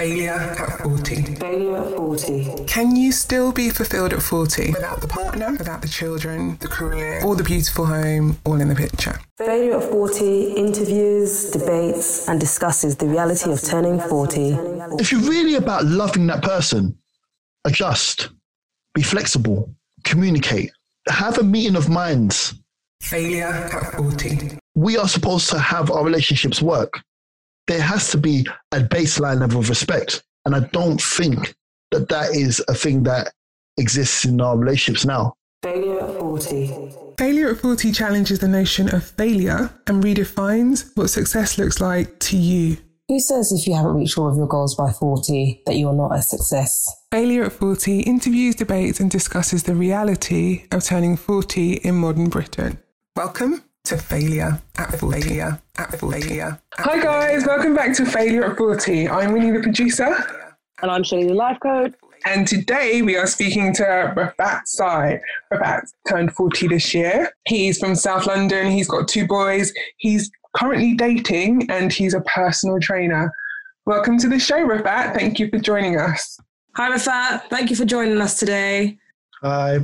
Failure at 40. Failure at 40. Can you still be fulfilled at 40 without the partner, without the children, the career, or the beautiful home all in the picture? Failure at 40 interviews, debates, and discusses the reality of turning 40. If you're really about loving that person, adjust, be flexible, communicate, have a meeting of minds. Failure at 40. We are supposed to have our relationships work. There has to be a baseline level of respect. And I don't think that that is a thing that exists in our relationships now. Failure at 40. Failure at 40 challenges the notion of failure and redefines what success looks like to you. Who says if you haven't reached all of your goals by 40 that you're not a success? Failure at 40 interviews, debates, and discusses the reality of turning 40 in modern Britain. Welcome to Failure at 40. Failure at 40. Hi, guys. Welcome back to Failure at 40. I'm Winnie, the producer. And I'm Shirley, the life coach. And today we are speaking to Rafat Sai. Rafat turned 40 this year. He's from South London. He's got two boys. He's currently dating and he's a personal trainer. Welcome to the show, Rafat. Thank you for joining us. Hi, Rafat. Thank you for joining us today. Hi,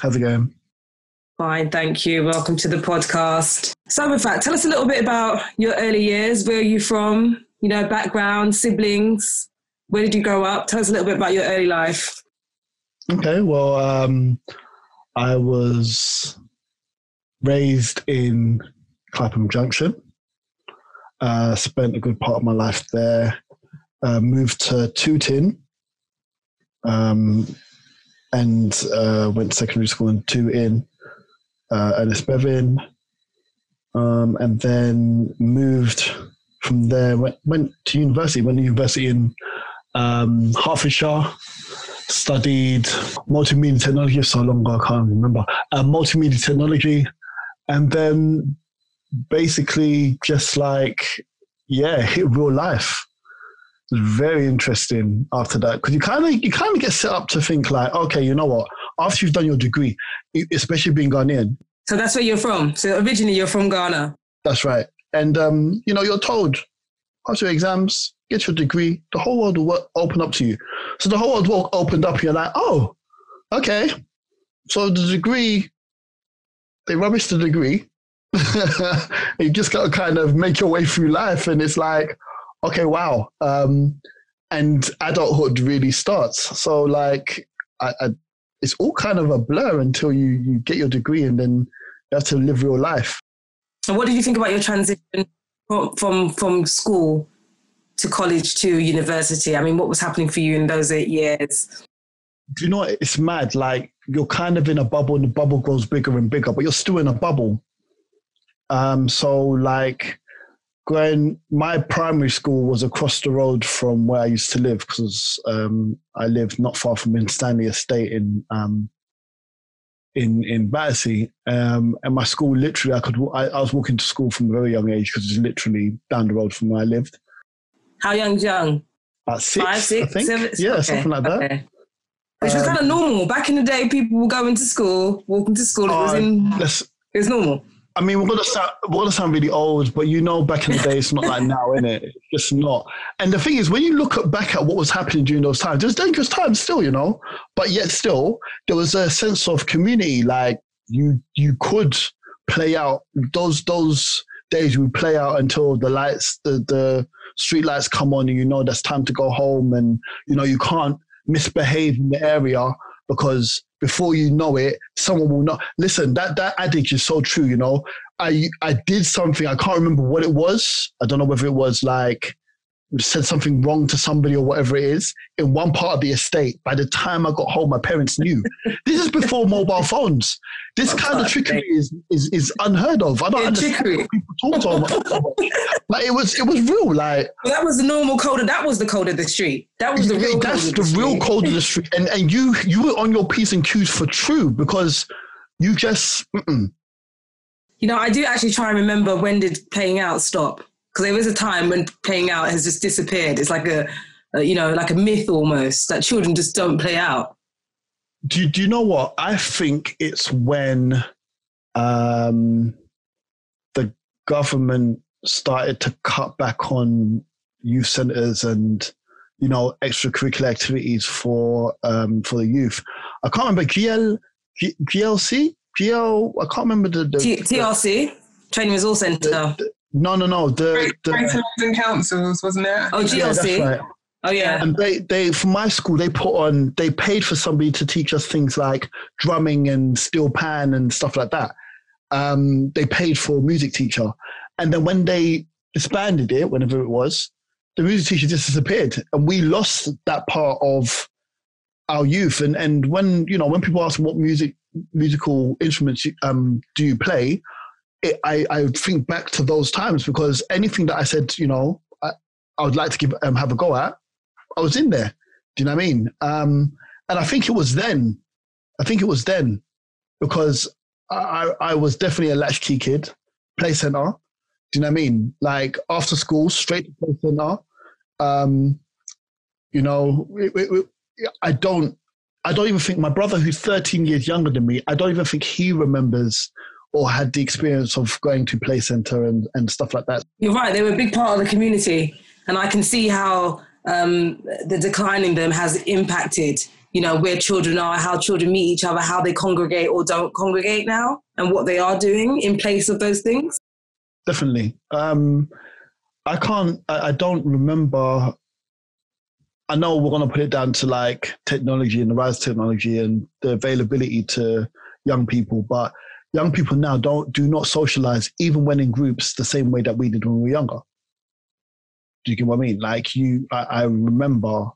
how's it going? Fine, thank you. Welcome to the podcast. So, Rafat, tell us a little bit about your early years. Where are you from? You know, background, siblings. Where did you grow up? Tell us a little bit about your early life. Okay, well, um, I was raised in Clapham Junction. Uh, spent a good part of my life there. Uh, moved to Tooting um, and uh, went to secondary school in Tooting, uh, Bevin, um, and then moved from there. Went, went to university. Went to university in um, Hertfordshire. Studied multimedia technology so long ago I can't remember. Uh, multimedia technology, and then basically just like yeah, hit real life. Very interesting after that because you kind of you kind of get set up to think like, okay, you know what? After you've done your degree, especially being Ghanaian. So that's where you're from. So originally you're from Ghana. That's right. And um, you know, you're told after your exams, get your degree, the whole world will open up to you. So the whole world opened up. You're like, oh, okay. So the degree, they rubbish the degree. you just got to kind of make your way through life, and it's like, okay, wow. Um, and adulthood really starts. So like, I, I, it's all kind of a blur until you you get your degree, and then you have to live real life. And what did you think about your transition from from, from school to college to university? I mean, what was happening for you in those eight years? Do you know what? It's mad. Like you're kind of in a bubble, and the bubble grows bigger and bigger, but you're still in a bubble. Um, so like going, my primary school was across the road from where I used to live because um, I lived not far from Winstanley Estate in um, in in Battersea, um, and my school literally I could I, I, was walking to school from a very young age because it's literally down the road from where I lived. How young's young? About six, Five, six, I think. seven? Yeah, Okay, something like that. okay. Which was Um, kind of normal. Back in the day, people were going to school, walking to school. It was Uh, in, it was normal. I mean, we're gonna sound we're gonna sound really old, but you know, back in the day, it's not like now, is it? It's just not. And the thing is, when you look at, back at what was happening during those times, there's dangerous times still, you know. But yet, still, there was a sense of community. Like you, you could play out those those days. Would play out until the lights, the the street lights come on, and you know that's time to go home, and you know you can't misbehave in the area because before you know it, someone will not listen. That that adage is so true. You know, I I did something. I can't remember what it was. I don't know whether it was like said something wrong to somebody or whatever it is in one part of the estate. By the time I got home, my parents knew. this is before mobile phones. This kind of trickery is, is is unheard of. I don't Yeah, understand trickery. people talk much. like it was it was real. Like Well, that was the normal code. Of, that was the code of the street. That was the real. that's code the of the real street. code of the street. And and you you were on your p's and q's for true because you just mm-mm. You know, I do actually try and remember when did playing out stop because there was a time when playing out has just disappeared. It's like a, a you know, like a myth almost that children just don't play out. do, do you know what i think it's when um the government started to cut back on youth centers and you know, extracurricular activities for um, for the youth. I can't remember GL G, GLC GL. I can't remember the, the T- TRC, Training Resource Centre. the- the- no no no the, Great, the Greater London Councils, wasn't it? Oh, yeah, that's GLC. right. Oh, yeah. And they, they, for my school, they put on, they paid for somebody to teach us things like drumming and steel pan and stuff like that. Um, they paid for a music teacher. And then when they disbanded it, whenever it was, the music teacher just disappeared. And we lost that part of our youth. And, and when, you know, when people ask what music, musical instruments um, do you play, it, I, I think back to those times because anything that I said, you know, I, I would like to give, um, have a go at, I was in there. Do you know what I mean? Um, and I think it was then. I think it was then because I, I was definitely a latchkey kid, play center. Do you know what I mean? Like after school, straight to play center. Um, you know, it- it- I don't. I don't even think my brother, who's 13 years younger than me, I don't even think he remembers or had the experience of going to play center and, and stuff like that. You're right. They were a big part of the community, and I can see how um, the decline in them has impacted. You know where children are, how children meet each other, how they congregate or don't congregate now, and what they are doing in place of those things. definitely. Um, I can't. I, I don't remember. I know we're going to put it down to like technology and the rise of technology and the availability to young people, but young people now don't do not socialize even when in groups the same way that we did when we were younger. Do you get what I mean? Like you, I, I remember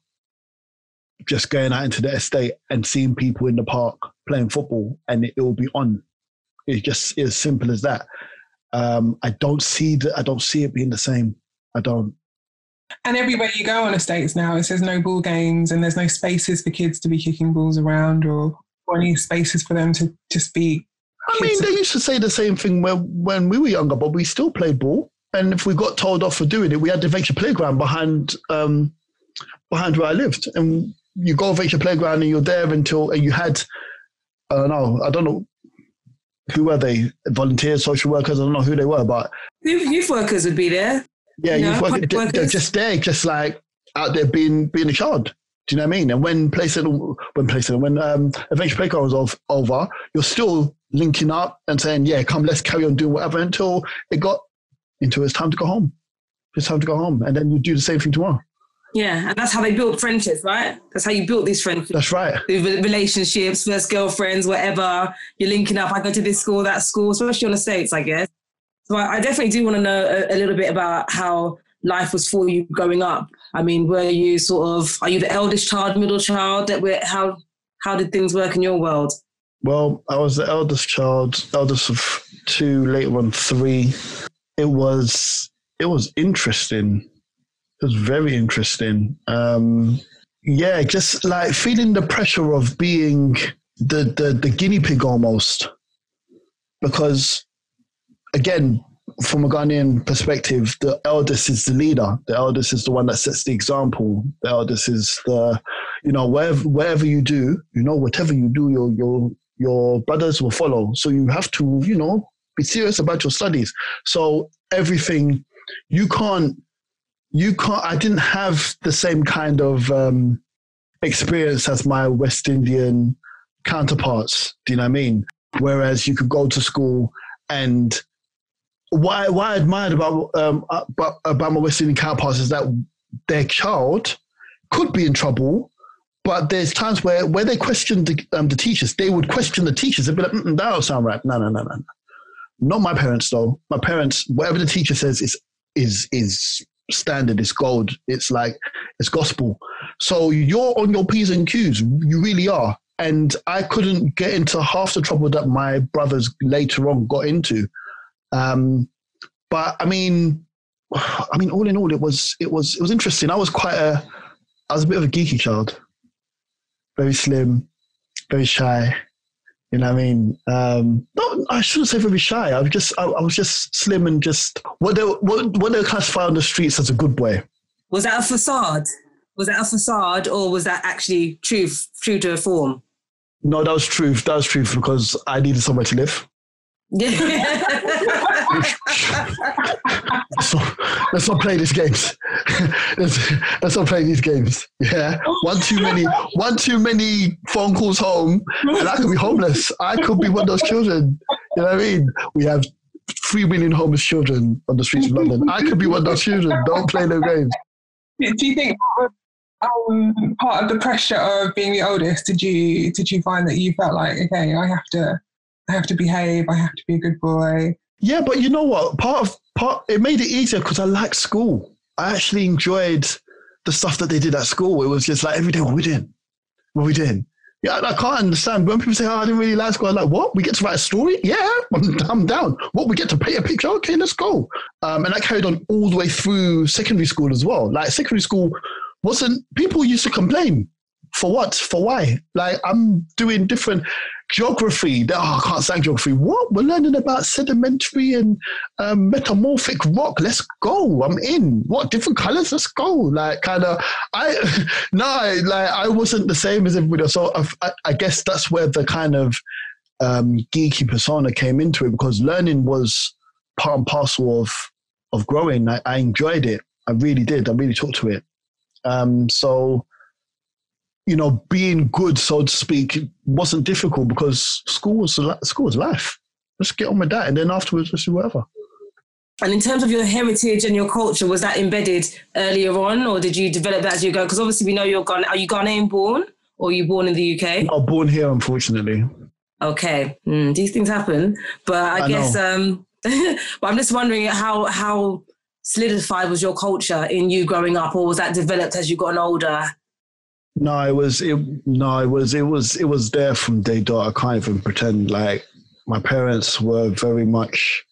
just going out into the estate and seeing people in the park playing football, and it, it will be on. It's just as simple as that um, I don't see the, I don't see it being the same. I don't. And everywhere you go on estates now, it says no ball games and there's no spaces for kids to be kicking balls around or, or any spaces for them to just be. I mean, they used to say the same thing when when we were younger, but we still played ball. And if we got told off for doing it, we had the venture playground behind um, behind where I lived, and you go venture playground and you're there until and you had I don't know, I don't know who were they, volunteers, social workers, I don't know who they were, but Youth, youth workers would be there. Yeah, Yeah, you've worked, public they're, they're just there, just like out there being being a child. Do you know what I mean? And when PlayStation, when PlayStation, when um, Adventure Playground was ov- over, you're still linking up and saying, "Yeah, come, let's carry on doing whatever." Until it got into it's time to go home. It's time to go home, and then you do the same thing tomorrow. Yeah, and that's how they built friendships, right? That's how you built these friendships. That's right. the relationships, first girlfriends, whatever. You're linking up. I go to this school, that school, especially on the States, I guess. So I, I definitely do want to know a, a little bit about how life was for you growing up. I mean, were you sort of, are you the eldest child, middle child? That were, how, how did things work in your world? Well, I was the eldest child, eldest of two, later on three. It was it was interesting. It was very interesting. Um, yeah, just like feeling the pressure of being the, the the guinea pig almost, because again, from a Ghanaian perspective, the eldest is the leader. The eldest is the one that sets the example. The eldest is the, you know, wherever wherever you do, you know, whatever you do, your your your brothers will follow. So you have to, you know, be serious about your studies. So everything, you can't, you can't. I didn't have the same kind of um, experience as my West Indian counterparts. Do you know what I mean? Whereas you could go to school and I, what I admired about um, about, about my West Indian counterparts is that their child could be in trouble, but there's times where, where they question the, um, the teachers. They would question the teachers. They'd be like, "Mm-mm, "That don't sound right." No, no, no, no, no. Not my parents though. My parents, whatever the teacher says is is is standard. It's gold. It's like it's gospel. So you're on your p's and q's. You really are. And I couldn't get into half the trouble that my brothers later on got into. Um, but I mean, I mean, all in all, it was it was it was interesting. I was quite a, I was a bit of a geeky child, very slim, very shy. You know what I mean? Um, no, I shouldn't say very shy. I was just I, I was just slim and just what they what what they classify on the streets as a good boy. Was that a facade? Was that a facade or was that actually truth, true to a form? No, that was truth. That was truth because I needed somewhere to live. so let's not play these games. let's, let's not play these games. Yeah, one too many, one too many phone calls home, and I could be homeless. I could be one of those children. You know what I mean? We have three million homeless children on the streets of London. I could be one of those children. Don't play no games. Do you think um, part of the pressure of being the oldest? Did you did you find that you felt like okay, I have to I have to behave, I have to be a good boy? Yeah, but you know what? Part of part it made it easier because I liked school. I actually enjoyed the stuff that they did at school. It was just like every day, what we doing? What we doing? Yeah, I can't understand when people say, "Oh, I didn't really like school." I'm like, "What? We get to write a story? Yeah, I'm, I'm down. What? We get to paint a picture? Okay, let's go." Um, and that carried on all the way through secondary school as well. Like secondary school wasn't. People used to complain for what? For why? Like I'm doing different geography. Oh, I can't stand geography. What? We're learning about sedimentary and um, metamorphic rock. Let's go. I'm in. What different colors? Let's go. Like kind of. I no, like I wasn't the same as everybody else. So I, I guess that's where the kind of um, geeky persona came into it because learning was part and parcel of of growing. I, I enjoyed it. I really did. I really took to it. Um, so you know, being good, so to speak, wasn't difficult because school was school was life. Let's get on with that, and then afterwards, let's do whatever. And in terms of your heritage and your culture, was that embedded earlier on, or did you develop that as you go? Because obviously, we know you're Ghana. Are you Ghanaian born, or are you born in the UK? I'm born here, unfortunately. Okay, mm, these things happen, but I, I guess. um But I'm just wondering how how solidified was your culture in you growing up, or was that developed as you got older? No, it was it. No, it was it was it was there from day dot. I can't even pretend like my parents were very much.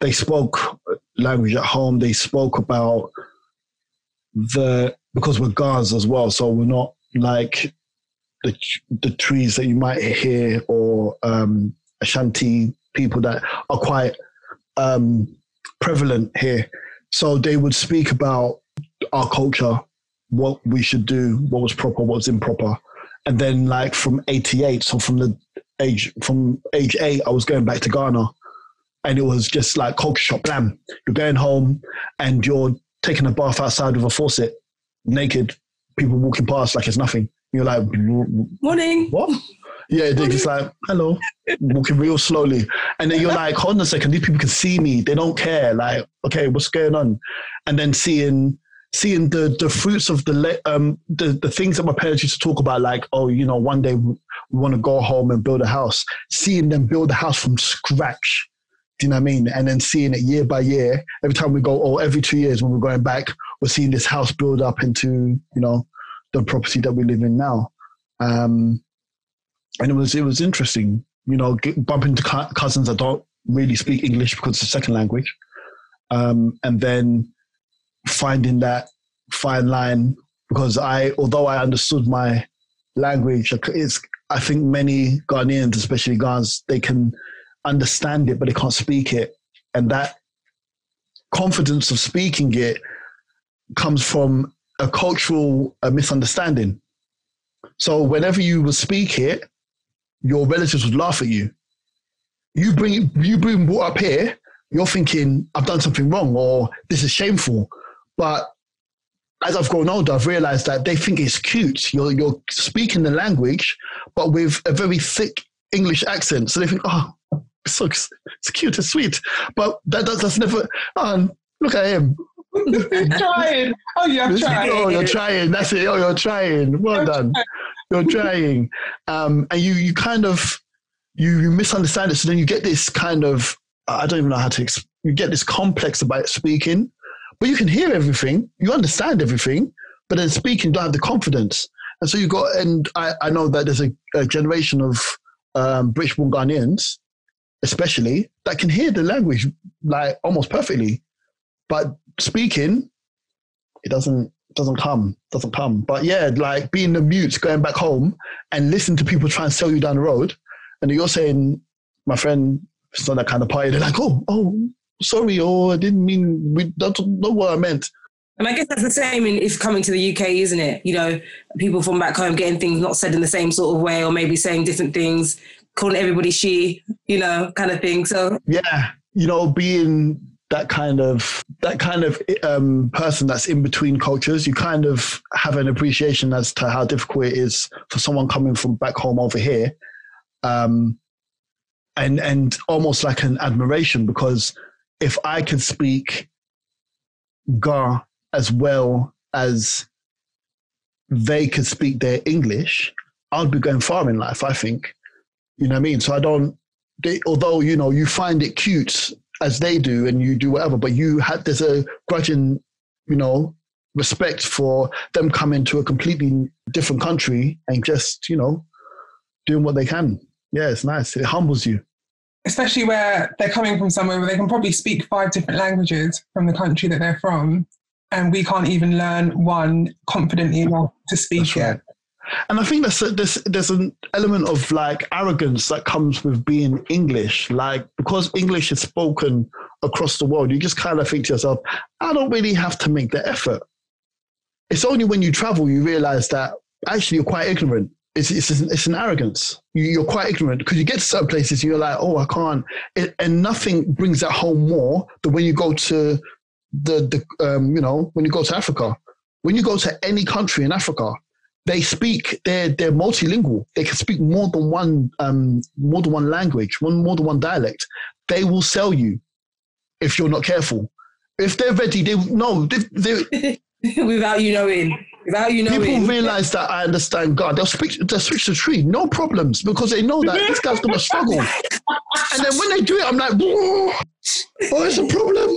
They spoke language at home. They spoke about the because we're Ghanaians as well, so we're not like the the trees that you might hear or um, Ashanti people that are quite um, prevalent here. So they would speak about our culture what we should do, what was proper, what was improper. And then like from 88, so from the age from age eight, I was going back to Ghana. And it was just like culture shock, blam. You're going home and you're taking a bath outside with a faucet, naked, people walking past like it's nothing. You're like, morning. What? Yeah, they're just like, hello, walking real slowly. And then you're like, hold on a second, these people can see me. They don't care. Like, okay, what's going on? And then seeing seeing the the fruits of the um the, the things that my parents used to talk about, like oh you know one day we want to go home and build a house. Seeing them build a house from scratch, do you know what I mean? And then seeing it year by year, every time we go or every two years when we're going back, we're seeing this house build up into you know the property that we live in now. Um, and it was it was interesting, you know, get, bump into cousins that don't really speak English because it's a second language, um, and then finding that fine line because I, although I understood my language, it's, I think many Ghanaians, especially Ghanaians, they can understand it, but they can't speak it. And that confidence of speaking it comes from a cultural misunderstanding. So whenever you would speak it, your relatives would laugh at you. You bring you bring brought up here, you're thinking, I've done something wrong or this is shameful. But as I've grown older, I've realized that they think it's cute. You're, you're speaking the language, but with a very thick English accent. So they think, oh, it's, so, it's cute, it's sweet. But that, that that's never, oh, look at him. trying. Oh, you're trying. Oh, you're trying. That's it. Oh, you're trying. Well you're done. Trying. You're trying. Um, and you, you kind of, you, you misunderstand it. So then you get this kind of, I don't even know how to, you get this complex about speaking but you can hear everything, you understand everything, but then speaking, don't have the confidence. And so you got, and I, I know that there's a, a generation of um, British born Ghanaians, especially, that can hear the language like almost perfectly. But speaking, it doesn't doesn't come, doesn't come. But yeah, like being the mute, going back home and listen to people try and sell you down the road, and you're saying, my friend, it's not that kind of party. They're like, oh, oh, sorry, oh, I didn't mean, we, that's not know what I meant. And I guess that's the same in, if coming to the UK, isn't it? You know, people from back home getting things not said in the same sort of way, or maybe saying different things calling everybody she, you know, kind of thing. So yeah, you know, being that kind of that kind of um, person that's in between cultures, you kind of have an appreciation as to how difficult it is for someone coming from back home over here, um, and and almost like an admiration because if I could speak Ga as well as they could speak their English, I'd be going far in life. I think, you know what I mean. So I don't. They, although you know you find it cute as they do, and you do whatever, but you had there's a grudging, you know, respect for them coming to a completely different country and just you know doing what they can. Yeah, it's nice. It humbles you. Especially where they're coming from somewhere where they can probably speak five different languages from the country that they're from, and we can't even learn one confidently enough to speak That's it. And I think there's a, there's there's an element of like arrogance that comes with being English, like because English is spoken across the world, you just kind of think to yourself, I don't really have to make the effort. It's only when you travel you realize that actually you're quite ignorant. It's it's an, it's an arrogance. You, you're quite ignorant because you get to certain places and you're like, oh, I can't. It, and nothing brings that home more than when you go to the the um, you know when you go to Africa. When you go to any country in Africa, they speak they're they're multilingual they can speak more than one um more than one language one more than one dialect they will sell you if you're not careful if they're ready they no they, they, without you knowing, you people realize that i understand Ga. They'll speak they'll switch the Twi no problems because they know that this guy's gonna struggle. And then when they do it i'm like whoa oh it's a problem.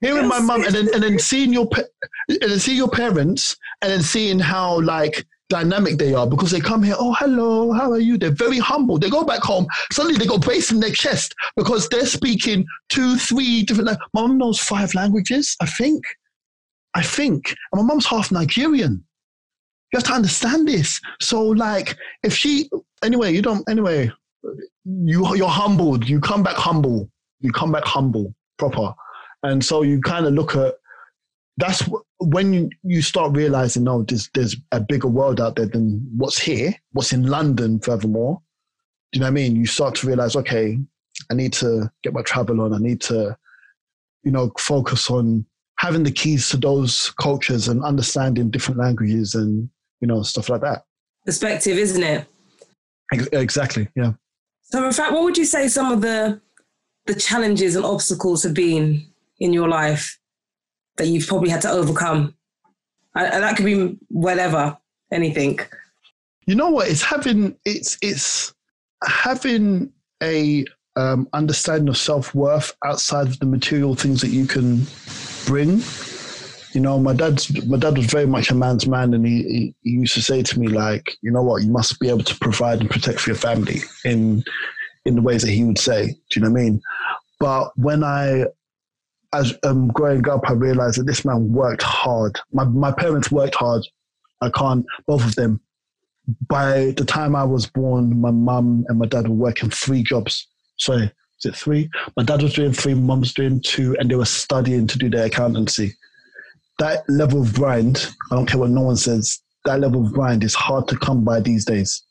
Hearing my mum and then and then seeing your pa- and then seeing your parents and then seeing how like dynamic they are because they come here oh hello how are you? They're very humble. They go back home. Suddenly they got bass in their chest because they're speaking two three different lang- my mum knows five languages i think i think and my mum's half nigerian. You have to understand this. So like if she anyway you don't anyway you you're humbled. You come back humble. You come back humble proper. And so you kind of look at that's when you, start realizing no there's there's a bigger world out there than what's here what's in london furthermore do you know what i mean? You start to realize okay i need to get my travel on. I need to you know focus on having the keys to those cultures and understanding different languages and you know stuff like that Perspective, isn't it? Exactly yeah So, in fact, what would you say some of the the challenges and obstacles have been in your life that you've probably had to overcome? And that could be whatever, anything. you know what it's having it's it's having a um, understanding of self-worth outside of the material things that you can bring you know my dad's my dad was very much a man's man and he, he, he used to say to me like you know what? You must be able to provide and protect for your family in in the ways that he would say. Do you know what i mean? But when i as um, growing up i realized that this man worked hard. My, my parents worked hard. I can't both of them. By the time I was born, my mum and my dad were working three jobs. Sorry, it three? My dad was doing three, mum was doing two, and they were studying to do their accountancy. That level of grind, I don't care what no one says, that level of grind is hard to come by these days.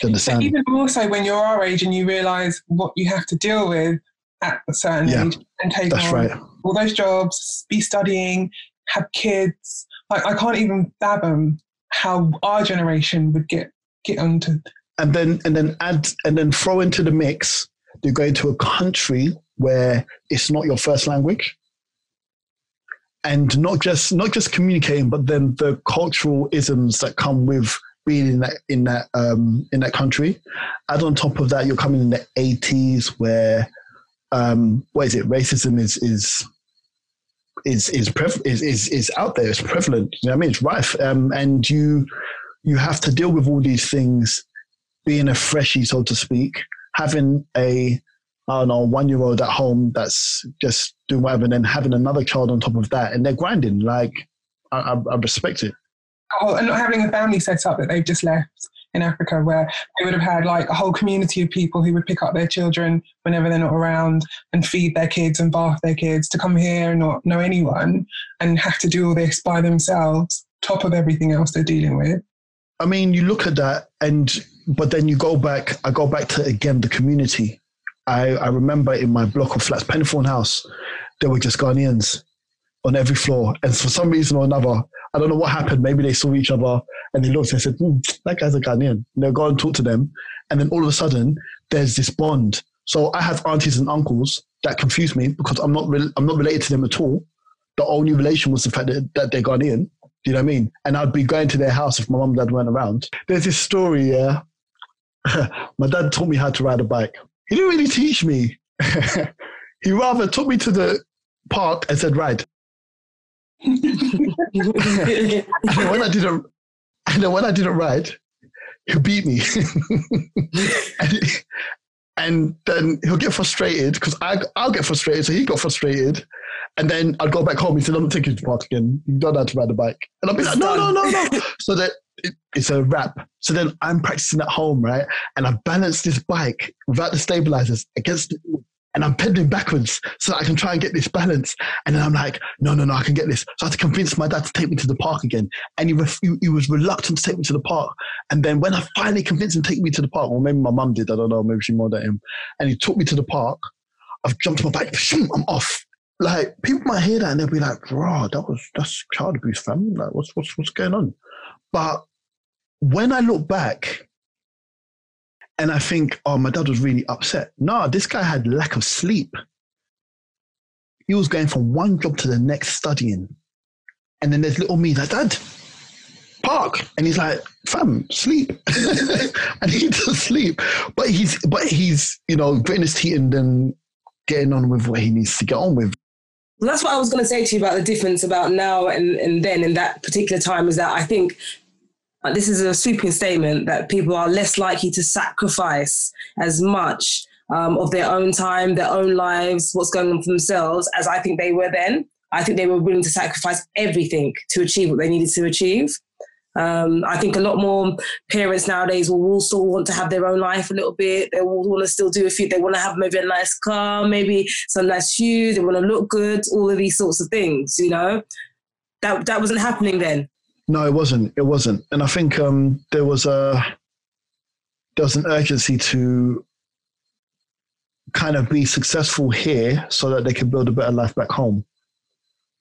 Do you But understand? even more so when you're our age and you realise what you have to deal with at a certain Yeah, age and take on right. all those jobs, be studying, have kids. Like I can't even fathom how our generation would get get onto. and then and then add and then throw into the mix you're going to a country where it's not your first language and not just not just communicating but then the cultural isms that come with being in that in that um, in that country. Add on top of that you're coming in the 80s where um, what is it? Racism is is is is, is is is out there. It's prevalent. You know i mean? It's rife. Um, and you you have to deal with all these things being a freshie, so to speak, having a I don't know one year old at home that's just doing whatever, and then having another child on top of that, and they're grinding. Like I, I, I respect it. Oh, and not having a family set up that they've just left in Africa, where they would have had like a whole community of people who would pick up their children whenever they're not around and feed their kids and bath their kids to come here and not know anyone and have to do all this by themselves, top of everything else they're dealing with. I mean, you look at that, and but then you go back. I go back to again the community. I, I remember in my block of flats, Pennythorn House, there were just Ghanaians on every floor, and for some reason or another, I don't know what happened. Maybe they saw each other and they looked and said, hmm, "That guy's a Ghanaian." And they'll go and talk to them, and then all of a sudden, there's this bond. So I have aunties and uncles that confuse me because I'm not re- I'm not related to them at all. The only relation was the fact that, that they're Ghanaian. Do you know what I mean? And I'd be going to their house if my mum and dad weren't around. There's this story, yeah. my dad taught me how to ride a bike. He didn't really teach me. he rather took me to the park and said, ride. and then when I didn't, and then when I didn't ride, he beat me. and, and, then he'll get frustrated because I'll get frustrated. So he got frustrated. And then I'd go back home. He said, I'm not taking you to the park again. You don't have to ride a bike. And I'll be like, no, no, no, no. so that it, it's a wrap. So then I'm practicing at home, right? And I balance this bike without the stabilizers against the and I'm pedaling backwards so I can try and get this balance. And then I'm like, no, no, no, I can get this. So I had to convince my dad to take me to the park again. And he, ref- he was reluctant to take me to the park. And then when I finally convinced him to take me to the park, or maybe my mum did, I don't know, maybe she more than him. And he took me to the park. I've jumped on my bike, I'm off like people might hear that and they'll be like, "Bro, that was that's child abuse, fam. Like, what's what's what's going on?" But when I look back and I think, "Oh, my dad was really upset." No, this guy had lack of sleep. He was going from one job to the next studying, and then there's little me like, "Dad, park," and he's like, "Fam, sleep." I need to sleep, but he's but he's you know gritting his teeth and then getting on with what he needs to get on with. Well, that's what I was going to say to you about the difference about now and, and then in that particular time is that I think uh, this is a sweeping statement that people are less likely to sacrifice as much um, of their own time, their own lives, what's going on for themselves, as I think they were then. I think they were willing to sacrifice everything to achieve what they needed to achieve. Um, I think a lot more parents nowadays will, also want to have their own life a little bit. They will want to still do a few. They want to have maybe a nice car, maybe some nice shoes. They want to look good. All of these sorts of things. You know, that that wasn't happening then. No, it wasn't. It wasn't. And I think um, there was a there was an urgency to kind of be successful here so that they could build a better life back home.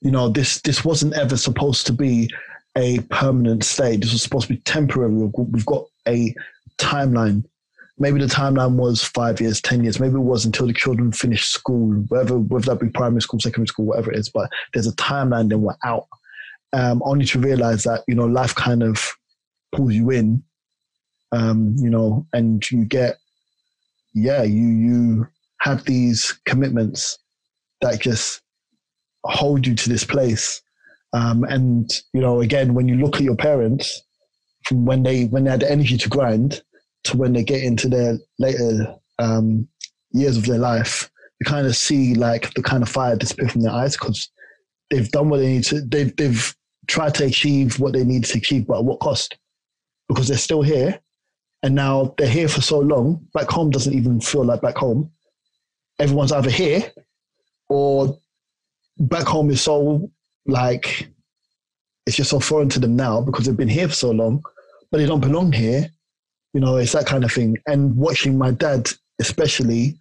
You know, this this wasn't ever supposed to be a permanent state. This was supposed to be temporary. We've got a timeline. Maybe the timeline was five years, 10 years. Maybe it was until the children finish school, whether, whether that be primary school, secondary school, whatever it is. But there's a timeline, then we're out. Um, only to realize that, you know, life kind of pulls you in, um, you know, and you get, yeah, you, you have these commitments that just hold you to this place um, and you know, again, when you look at your parents, from when they when they had the energy to grind to when they get into their later um, years of their life, you kind of see like the kind of fire disappear from their eyes because they've done what they need to. They've they've tried to achieve what they need to achieve, but at what cost? Because they're still here, and now they're here for so long. Back home doesn't even feel like back home. Everyone's either here, or back home is so like it's just so foreign to them now because they've been here for so long, but they don't belong here. You know, it's that kind of thing. And watching my dad, especially,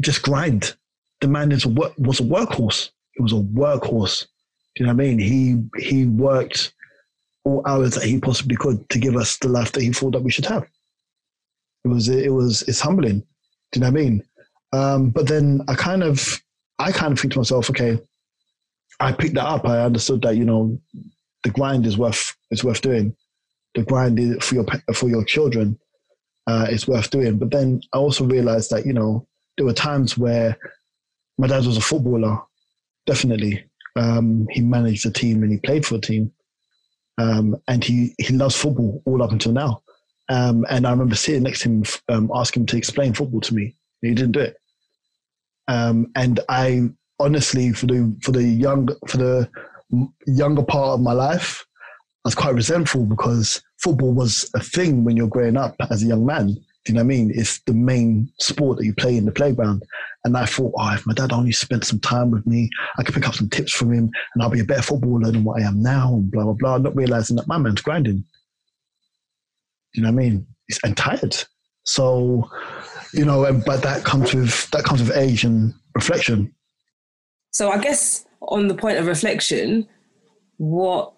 just grind. The man is a work, was a workhorse. He was a workhorse. Do you know what I mean? He he worked all hours that he possibly could to give us the life that he thought that we should have. It was it was it's humbling. Do you know what I mean? Um, but then I kind of I kind of think to myself, okay, I picked that up. I understood that you know the grind is worth is worth doing. The grind is for your for your children uh, is worth doing. But then I also realized that you know there were times where my dad was a footballer. Definitely, um, he managed a team and he played for a team, um, and he he loves football all up until now. Um, and I remember sitting next to him, um, asking him to explain football to me. He didn't do it. Um, and I honestly, for the for the young for the younger part of my life, I was quite resentful because football was a thing when you're growing up as a young man. Do you know what I mean? It's the main sport that you play in the playground. And I thought, oh, if my dad only spent some time with me, I could pick up some tips from him and I'll be a better footballer than what I am now, and blah, blah, blah. Not realizing that my man's grinding. Do you know what I mean? It's, and tired. So, you know, and, but that comes with that comes with age and reflection. So I guess on the point of reflection, what,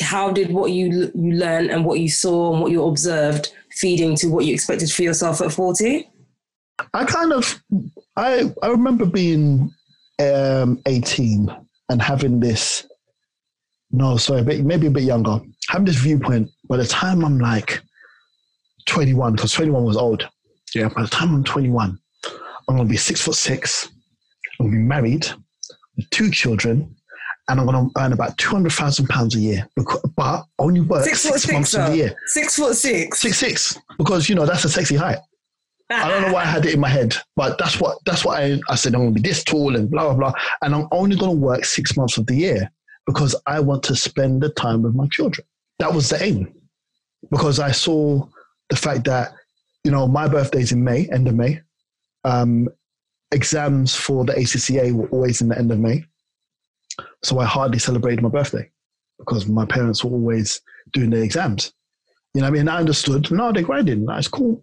how did what you you learned and what you saw and what you observed feeding to what you expected for yourself at forty? I kind of, I I remember being um, eighteen and having this. No, sorry, maybe a bit younger. Having this viewpoint. By the time I'm like 21, because 21 was old. Yeah, by the time I'm 21, I'm going to be six foot six. I'm going to be married with two children, and I'm going to earn about two hundred thousand pounds a year. But only work six, six months six, of the year. Six foot six. Six six, because you know that's a sexy height. I don't know why I had it in my head, but that's what that's what I, I said. I'm going to be this tall and blah blah blah, and I'm only going to work six months of the year because I want to spend the time with my children. That was the aim, because I saw the fact that you know my birthday's in May, end of May. Um, exams for the ACCA were always in the end of May. So I hardly celebrated my birthday because my parents were always doing their exams. You know I mean? I understood, no, they're grinding. That's cool.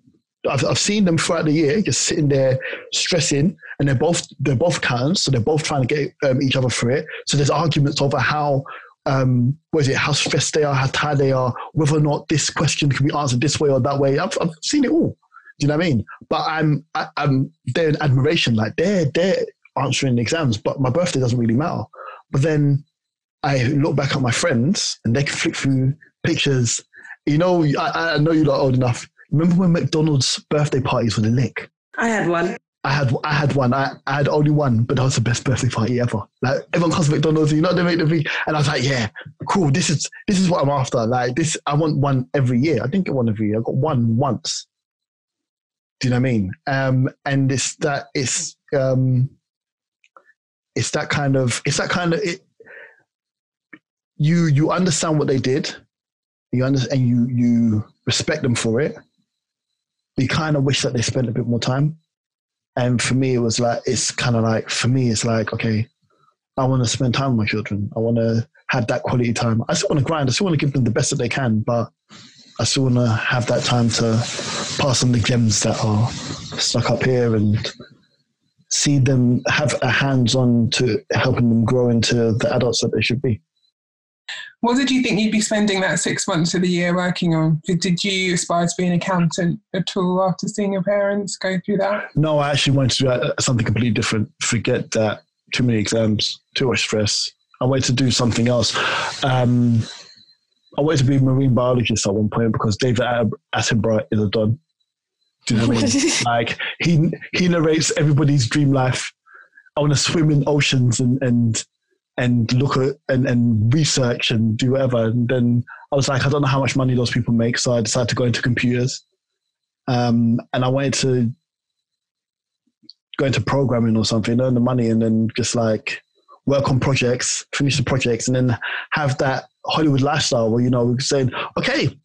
I've, I've seen them throughout the year just sitting there stressing and they're both they're both accountants so they're both trying to get um, each other through it so there's arguments over how um, what is it how stressed they are how tired they are whether or not this question can be answered this way or that way I've, I've seen it all you know what I mean? But I'm I, am i am there in admiration, like they're they're answering the exams, but my birthday doesn't really matter. But then I look back at my friends and they can flick through pictures. You know, I, I know you're not old enough. Remember when McDonald's birthday parties were the lick? I had one. I had I had one. I, I had only one, but that was the best birthday party ever. Like everyone comes to McDonald's, you know they make the thing, and I was like, yeah, cool. This is this is what I'm after. Like this, I want one every year. I didn't get one every year. I got one once, do you know what I mean? Um, and it's that it's um, it's that kind of it's that kind of it. You you understand what they did, you understand, and you you respect them for it. You kind of wish that they spent a bit more time. And for me, it was like it's kind of like for me, it's like okay, I want to spend time with my children. I want to have that quality time. I still want to grind. I still want to give them the best that they can, but I still want to have that time to pass on the gems that are stuck up here and see them have a hands on to helping them grow into the adults that they should be. What did you think you'd be spending that six months of the year working on? Did, you aspire to be an accountant at all after seeing your parents go through that? No, I actually wanted to do something completely different. Forget that too many exams, too much stress. I wanted to do something else. Um, I wanted to be a marine biologist at one point because David Attenborough is a don. Do you know what I mean? like he he narrates everybody's dream life. I want to swim in oceans and and and look at and, and research and do whatever. And then I was like, I don't know how much money those people make, so I decided to go into computers. Um, and I wanted to go into programming or something, earn the money, and then just like work on projects, finish the projects, and then have that Hollywood lifestyle where, you know, we're saying, okay,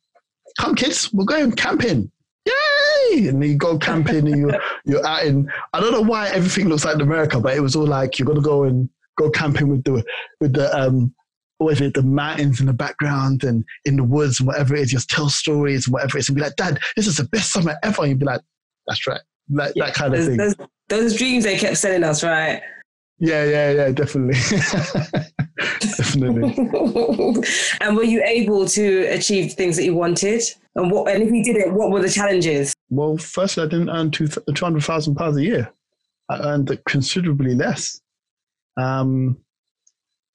come kids, we're going camping. Yay! And you go camping and you're, you're out in, I don't know why everything looks like America, but it was all like, you're going to go and go camping with the, with the, um, what is it, the mountains in the background and in the woods and whatever it is, just tell stories and whatever it is and be like, Dad, this is the best summer ever. And you'd be like, that's right. Like, yeah, that kind of thing. Those, those dreams they kept selling us, right? Yeah, yeah, yeah, definitely. definitely. and were you able to achieve things that you wanted? And what and if you did it, what were the challenges? Well, firstly, I didn't earn two hundred thousand pounds a year. I earned considerably less. Um,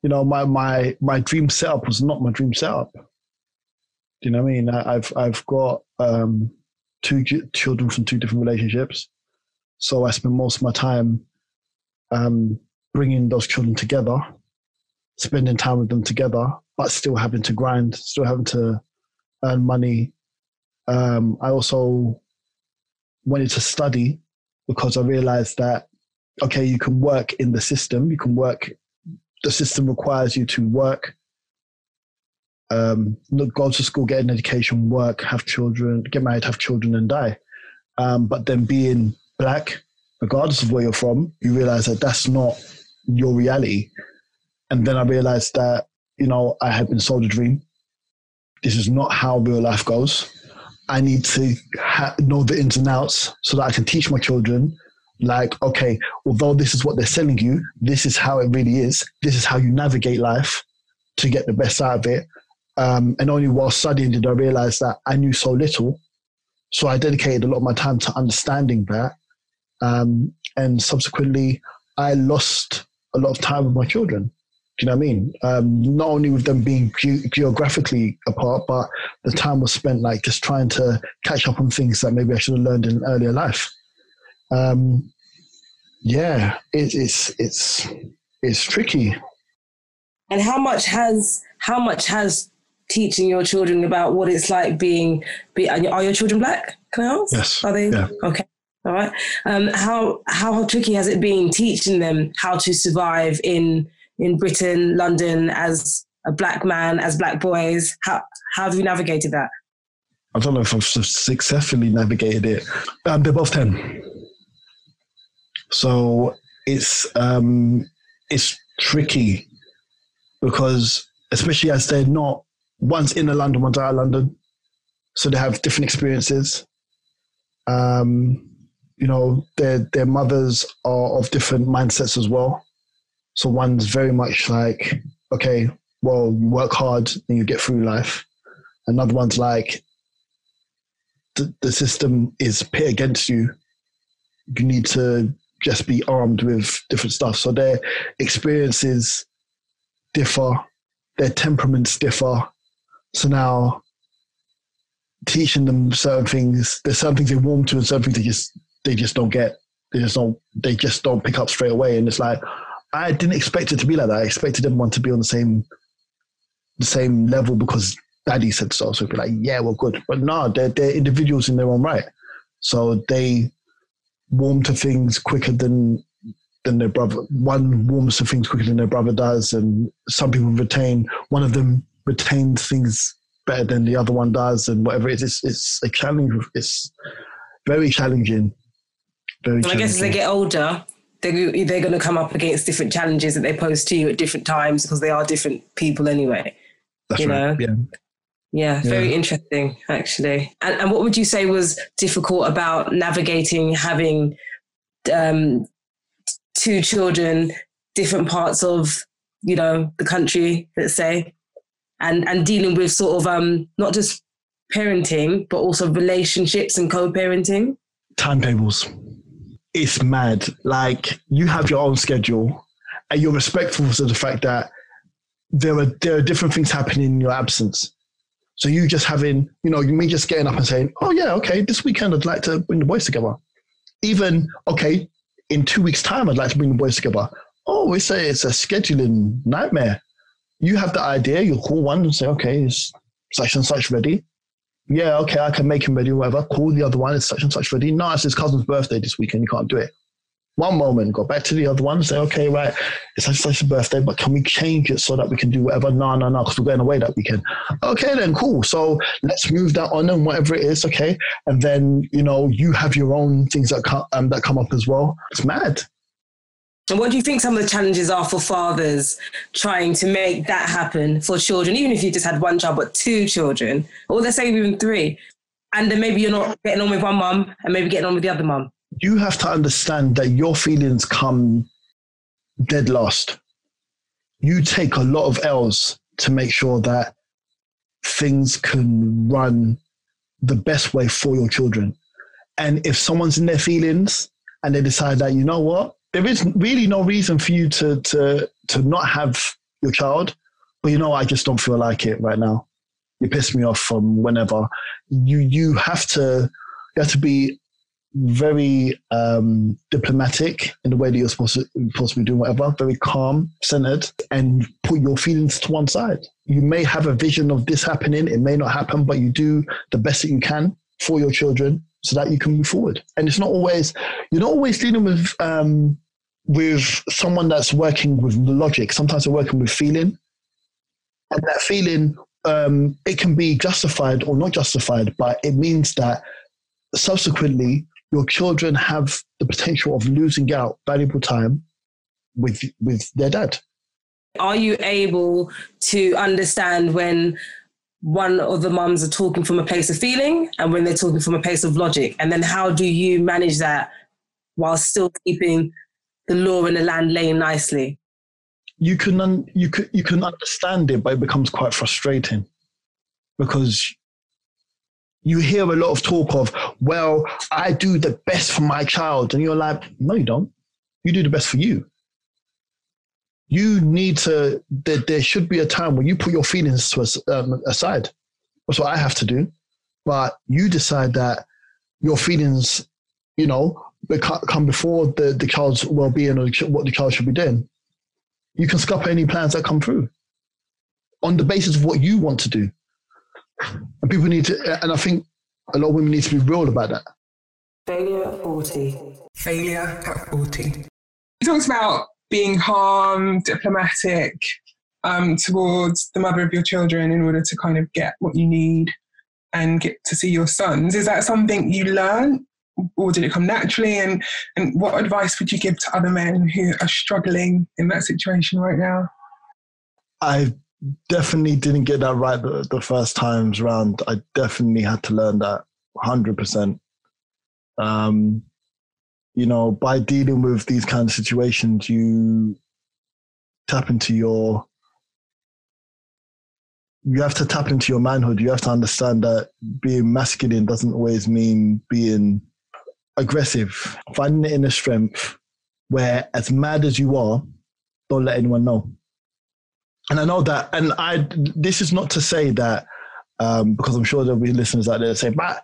you know, my my my dream setup was not my dream setup. Do you know what I mean? I, have I've got um, two children from two different relationships, so I spend most of my time um, bringing those children together, spending time with them together, but still having to grind, still having to earn money. Um, I also wanted to study because I realized that, okay, you can work in the system, you can work, the system requires you to work, um, go to school, get an education, work, have children, get married, have children, and die. Um, but then being black, regardless of where you're from, you realize that that's not your reality. And then I realized that, you know, I had been sold a dream. This is not how real life goes. I need to ha- know the ins and outs so that I can teach my children. Like, okay, although this is what they're selling you, this is how it really is. This is how you navigate life to get the best out of it. Um, and only while studying did I realize that I knew so little. So I dedicated a lot of my time to understanding that. Um, and subsequently, I lost a lot of time with my children. Do you know what I mean? Um, not only with them being ge- geographically apart, but the time was spent like just trying to catch up on things that maybe I should have learned in earlier life. Um, yeah, it, it's it's it's tricky. And how much has how much has teaching your children about what it's like being be are your children black? Can I ask? Yes. Are they Yeah. okay? All right. Um, how how tricky has it been teaching them how to survive in in Britain, London, as a black man, as black boys? How how have you navigated that? I don't know if I've successfully navigated it. Um, they're both ten, so it's um, it's tricky because especially as they're not one's in London, one's out of London, so they have different experiences. Um, you know, their their mothers are of different mindsets as well. So one's very much like, okay, well, you work hard and you get through life. Another one's like, the, the system is pit against you. You need to just be armed with different stuff. So their experiences differ, their temperaments differ. So now teaching them certain things, there's certain things they warm to and certain things they just they just don't get. They just don't they just don't pick up straight away. And it's like I didn't expect it to be like that. I expected everyone to be on the same the same level because daddy said so. So it'd be like, yeah, well, good. But no, they're, they're individuals in their own right. So they warm to things quicker than than their brother. One warms to things quicker than their brother does, and some people retain. One of them retains things better than the other one does, and whatever it is, it's a challenge. It's very challenging. Very. I guess as they get older, they they're going to come up against different challenges that they pose to you at different times because they are different people anyway. That's you right. know. Yeah. Yeah, very Yeah. interesting, actually. And, and what would you say was difficult about navigating having um, two children, different parts of, you know, the country, let's say, and and dealing with sort of um, not just parenting, but also relationships and co-parenting? timetables. It's mad. Like you have your own schedule, and you're respectful to the fact that there are there are different things happening in your absence. So you just having, you know, me just getting up and saying, "Oh yeah, okay, this weekend I'd like to bring the boys together." Even okay, in two weeks' time I'd like to bring the boys together. Oh, it's a it's a scheduling nightmare. You have the idea, you call one and say, "Okay, is such and such ready?" Yeah, okay, I can make him ready, whatever. Call the other one, it's such and such ready. No, it's his cousin's birthday this weekend, you can't do it. One moment, go back to the other one say, okay, right, it's such and such a birthday, but can we change it so that we can do whatever? No, no, no, because we're going away that weekend. Okay, then cool. So let's move that on and whatever it is, okay. And then, you know, you have your own things that come, um, that come up as well. It's mad. And what do you think some of the challenges are for fathers trying to make that happen for children, even if you just had one child, but two children, or let's say even three, and then maybe you're not getting on with one mum and maybe getting on with the other mum? you have to understand that your feelings come dead last. You take a lot of L's to make sure that things can run the best way for your children. And if someone's in their feelings and they decide that, you know what, there is really no reason for you to to to not have your child, but you know, I just don't feel like it right now. You piss me off from whenever. You you have to you have to be very um, diplomatic in the way that you're supposed to, supposed to be doing whatever, very calm, centered, and put your feelings to one side. You may have a vision of this happening, it may not happen, but you do the best that you can for your children so that you can move forward. And it's not always, you're not always dealing with, um, with someone that's working with logic. Sometimes they're working with feeling. And that feeling, um, it can be justified or not justified, but it means that subsequently your children have the potential of losing out valuable time with with their dad. Are you able to understand when one of the mums are talking from a place of feeling and when they're talking from a place of logic? And then how do you manage that while still keeping the law and the land laying nicely? You can un- you can you can understand it, but it becomes quite frustrating because you hear a lot of talk of, well, I do the best for my child, and you're like, no, you don't. You do the best for you. You need to. There, there should be a time when you put your feelings to, um, aside. That's what I have to do. But you decide that your feelings, you know, come before the, the child's well-being or what the child should be doing. You can scupper any plans that come through on the basis of what you want to do. And people need to, and I think a lot of women need to be real about that. Failure at 40. Failure at 40. He talks about being calm, diplomatic um, towards the mother of your children in order to kind of get what you need and get to see your sons. Is that something you learn or did it come naturally? And, and what advice would you give to other men who are struggling in that situation right now? I definitely didn't get that right the, the first times round. I definitely had to learn that 100%. Um, you know, by dealing with these kind of situations, you tap into your you have to tap into your manhood. You have to understand that being masculine doesn't always mean being aggressive, finding the inner strength where, as mad as you are, don't let anyone know. And I know that, and I. This is not to say that um, because I'm sure there'll be listeners out there that say, "But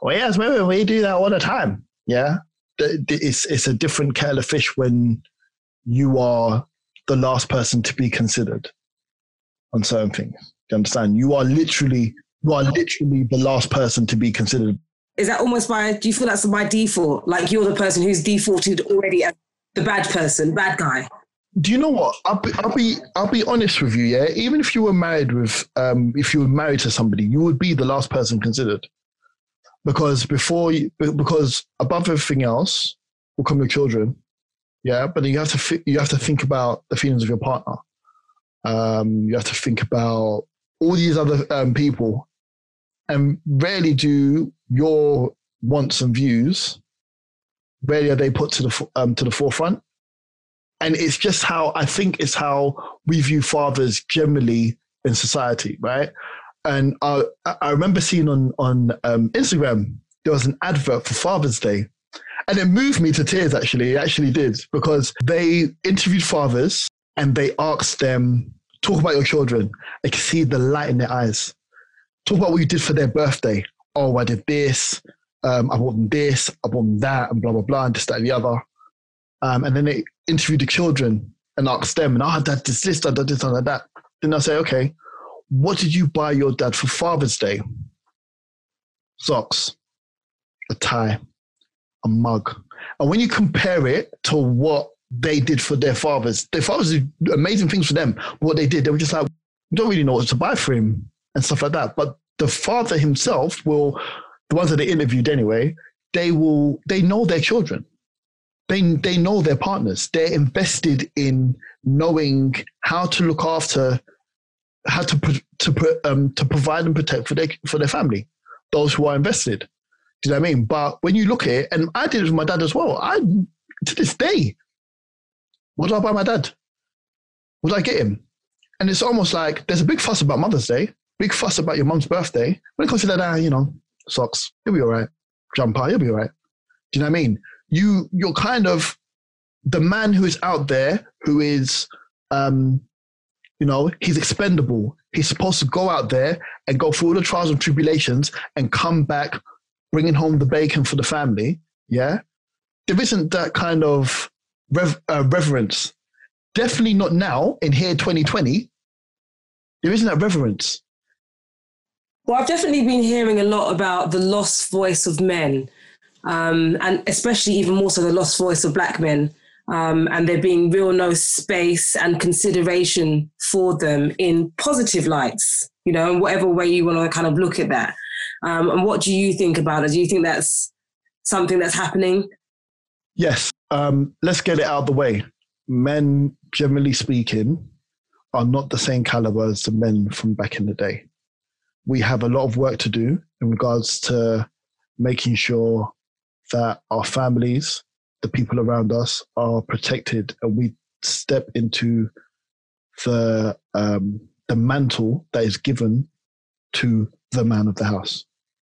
well, yes, women we do that all the time." Yeah, it's it's a different kettle of fish when you are the last person to be considered on certain things. Do you understand? You are literally you are literally the last person to be considered. Is that almost by do you feel that's by default? Like you're the person who's defaulted already as the bad person bad guy? Do you know what? I'll be, I'll be I'll be honest with you yeah? Even if you were married with um if you were married to somebody you would be the last person considered because before you, because above everything else will come your children. Yeah but you have to you have to think about the feelings of your partner. Um you have to think about all these other um, people and rarely do your wants and views rarely are they put to the um, to the forefront. And it's just how i think it's how we view fathers generally in society right and i i remember seeing on on um, instagram there was an advert for father's day and it moved me to tears actually it actually did because they interviewed fathers and they asked them talk about your children i could see the light in their eyes talk about what you did for their birthday. Oh, I did this. Um, I bought them this. I bought them that, and blah blah blah, and this, that, and the other. Um, and then they interviewed the children and asked them, and I oh, dad did this, I did this, I did that. Then I say, okay, what did you buy your dad for Father's Day? Socks, a tie, a mug. And when you compare it to what they did for their fathers, their fathers did amazing things for them. What they did, they were just like, we don't really know what to buy for him and stuff like that. But the father himself will, the ones that they interviewed anyway, they will, they know their children. They, they know their partners. They're invested in knowing how to look after, how to to put um, to provide and protect for their for their family, those who are invested. Do you know what I mean? But when you look at it, and I did it with my dad as well. I to this day, what did I buy my dad? Did I get him? And it's almost like there's a big fuss about Mother's Day, big fuss about your mum's birthday. When it comes to that, uh, you know, socks, you'll be all right. Jumper, you'll be all right. Do you know what I mean? You, you're kind of the man who is out there who is, um, you know, he's expendable. He's supposed to go out there and go through all the trials and tribulations and come back bringing home the bacon for the family. Yeah. There isn't that kind of uh, reverence. Definitely not now in here 2020. There isn't that reverence. Well, I've definitely been hearing a lot about the lost voice of men, um, and especially even more so the lost voice of black men. Um, and there being real no space and consideration for them in positive lights, you know, in whatever way you want to kind of look at that. Um, and what do you think about it? Do you think that's something that's happening? Yes. Um, let's get it out of the way. Men, generally speaking, are not the same caliber as the men from back in the day we have a lot of work to do in regards to making sure that our families, the people around us, are protected, and we step into the um, the mantle that is given to the man of the house.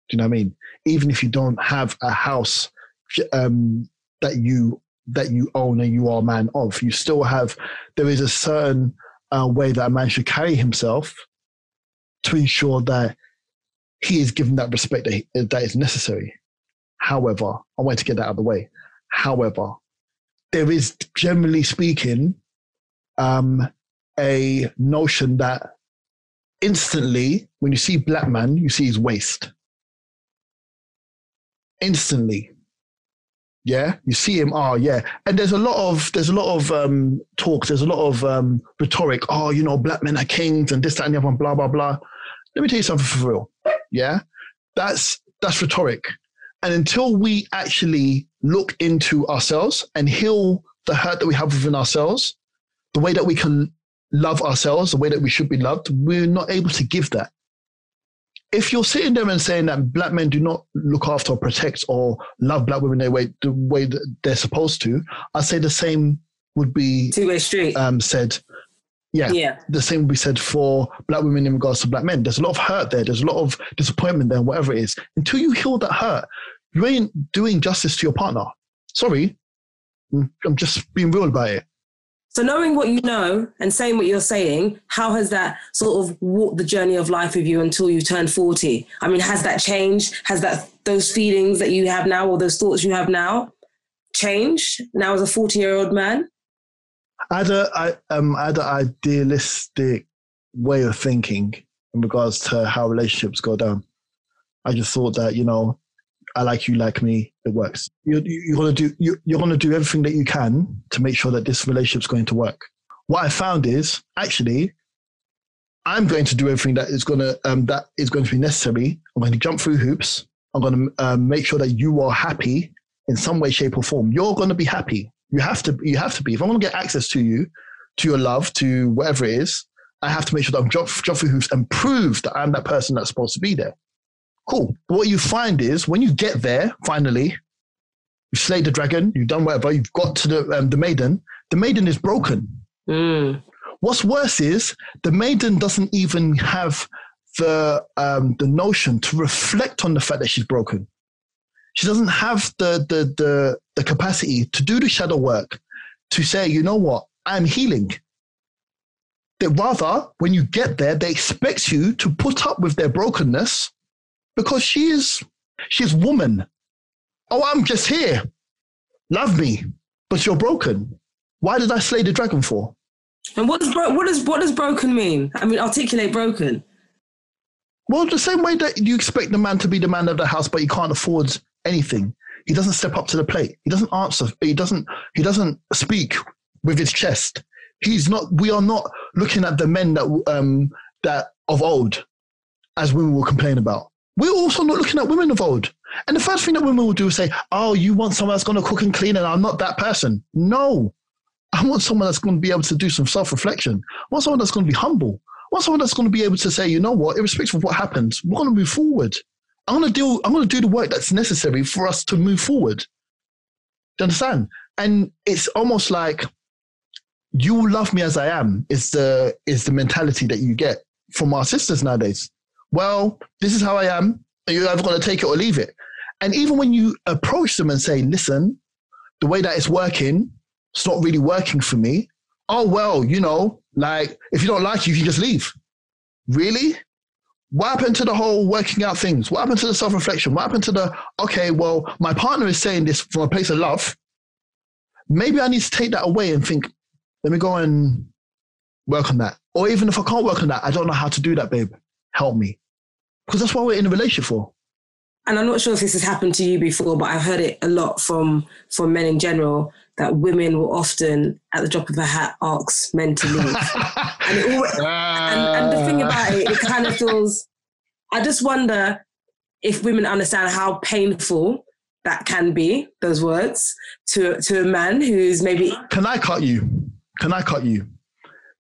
Do you know what I mean? Even if you don't have a house um, that you that you own and you are a man of, you still have. There is a certain uh, way that a man should carry himself to ensure that he is given that respect that, he, that is necessary. However, I want to get that out of the way. However, there is generally speaking um, a notion that instantly, when you see black man, you see his waist. Instantly. Yeah, you see him. Oh, yeah, and there's a lot of there's a lot of um, talks. There's a lot of um, rhetoric. Oh, you know, black men are kings and this, that, and the other, and blah, blah, blah. Let me tell you something for real. Yeah, that's that's rhetoric. And until we actually look into ourselves and heal the hurt that we have within ourselves, the way that we can love ourselves, the way that we should be loved, we're not able to give that. If you're sitting there and saying that black men do not look after or protect or love black women the way, the way that they're supposed to, I'd say the same would be two way street. Um, said, yeah, yeah, the same would be said for black women in regards to black men. There's a lot of hurt there. There's a lot of disappointment there, whatever it is. Until you heal that hurt, you ain't doing justice to your partner. Sorry, I'm just being real about it. So knowing what you know and saying what you're saying, how has that sort of walked the journey of life with you until you turned 40? I mean, has that changed? Has that those feelings that you have now or those thoughts you have now changed now as a 40 year old man? I had, a, I, um, I had an idealistic way of thinking in regards to how relationships go down. I just thought that, you know, I like you, like me, it works. You're, you're gonna do you, you're gonna do everything that you can to make sure that this relationship's going to work. What I found is actually, I'm going to do everything that is gonna um, that is going to be necessary. I'm going to jump through hoops. I'm going to um, make sure that you are happy in some way, shape, or form. You're going to be happy. You have to. You have to be. If I want to get access to you, to your love, to whatever it is, I have to make sure that I'm jump, jump through hoops and prove that I'm that person that's supposed to be there. Cool. What you find is when you get there, finally, you've slayed the dragon, you've done whatever, you've got to the, um, the maiden, the maiden is broken. Mm. What's worse is the maiden doesn't even have the, um, the notion to reflect on the fact that she's broken. She doesn't have the, the, the, the capacity to do the shadow work, to say, you know what, I'm healing. That rather, when you get there, they expect you to put up with their brokenness because she is she's woman. Oh, I'm just here. Love me, but you're broken. Why did I slay the dragon for? And what does bro- what does what does broken mean? I mean, articulate broken. Well, the same way that you expect the man to be the man of the house, but he can't afford anything. He doesn't step up to the plate. He doesn't answer. He doesn't. He doesn't speak with his chest. He's not. We are not looking at the men that um that of old, as women will complain about. We're also not looking at women of old. And the first thing that women will do is say, Oh, you want someone that's going to cook and clean, and I'm not that person. No. I want someone that's going to be able to do some self reflection. I want someone that's going to be humble. I want someone that's going to be able to say, you know what, irrespective of what happens, we're going to move forward. I'm going to do, I'm going to do the work that's necessary for us to move forward. Do you understand? And it's almost like you love me as I am is the is the mentality that you get from our sisters nowadays well, this is how I am. You're either going to take it or leave it. And even when you approach them and say, listen, the way that it's working, it's not really working for me. Oh, well, you know, like if you don't like it, you can just leave. Really? What happened to the whole working out things? What happened to the self reflection? What happened to the, okay, well, my partner is saying this from a place of love. Maybe I need to take that away and think, let me go and work on that. Or even if I can't work on that, I don't know how to do that, babe. Help me because that's what we're in a relationship for. And I'm not sure if this has happened to you before, but I've heard it a lot from from men in general that women will often, at the drop of a hat, ask men to leave. and, it all, and, and the thing about it, it kind of ah. feels. I just wonder if women understand how painful that can be. Those words to to a man who's maybe. Can I cut you? Can I cut you?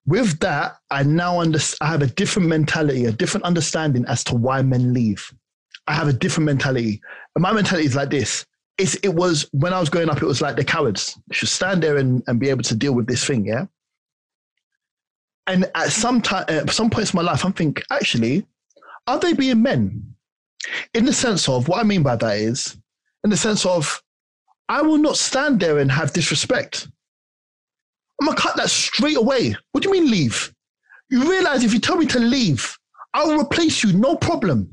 With that, I now understand. I have a different mentality, a different understanding as to why men leave. I have a different mentality, and my mentality is like this: it's, it was when I was growing up, it was like the cowards they should stand there and, and be able to deal with this thing, yeah. And at some time, at some points in my life, I'm thinking, actually, are they being men? In the sense of what I mean by that is, in the sense of, I will not stand there and have disrespect. I'm gonna cut that straight away. What do you mean leave? You realize if you tell me to leave, I'll replace you, no problem.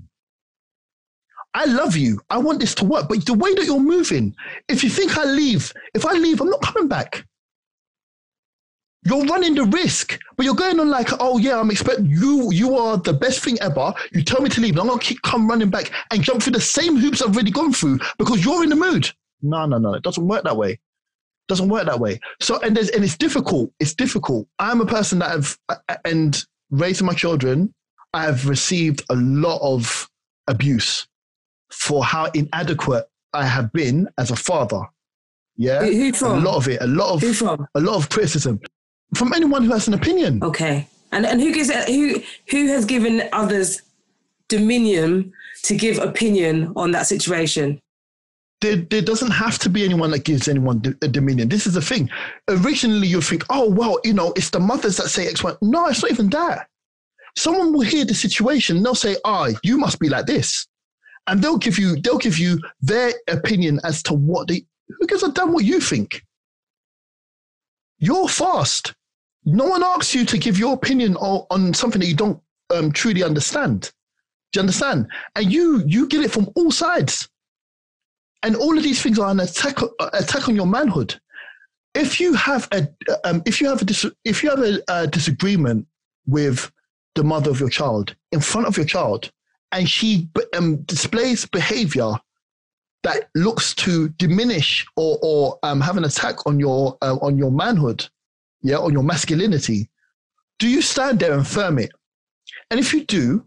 I love you. I want this to work. But the way that you're moving, if you think I leave, if I leave, I'm not coming back. You're running the risk, but you're going on like, oh yeah, I'm expecting you. You are the best thing ever. You tell me to leave, and I'm gonna keep come running back and jump through the same hoops I've already gone through because you're in the mood. No, no, no. It doesn't work that way. Doesn't work that way. So and there's and it's difficult. It's difficult. I'm a person that have and raising my children, I have received a lot of abuse for how inadequate I have been as a father. Yeah, Who, who from? a lot of it, a lot of Who from? a lot of criticism from anyone who has an opinion. Okay. And and who gives who who has given others dominion to give opinion on that situation? There, there doesn't have to be anyone that gives anyone a dominion. This is the thing. Originally, you think, oh well, you know, it's the mothers that say X, Y. No, it's not even that. Someone will hear the situation. And they'll say, ah, you must be like this, and they'll give you they'll give you their opinion as to what they. Who gives a damn what you think? You're fast. No one asks you to give your opinion on, on something that you don't um, truly understand. Do you understand? And you you get it from all sides. And all of these things are an attack uh, attack on your manhood. If you have a um, if you have a dis- if you have a, a disagreement with the mother of your child in front of your child, and she um, displays behavior that looks to diminish or, or um, have an attack on your uh, on your manhood, yeah, on your masculinity, do you stand there and firm it? And if you do,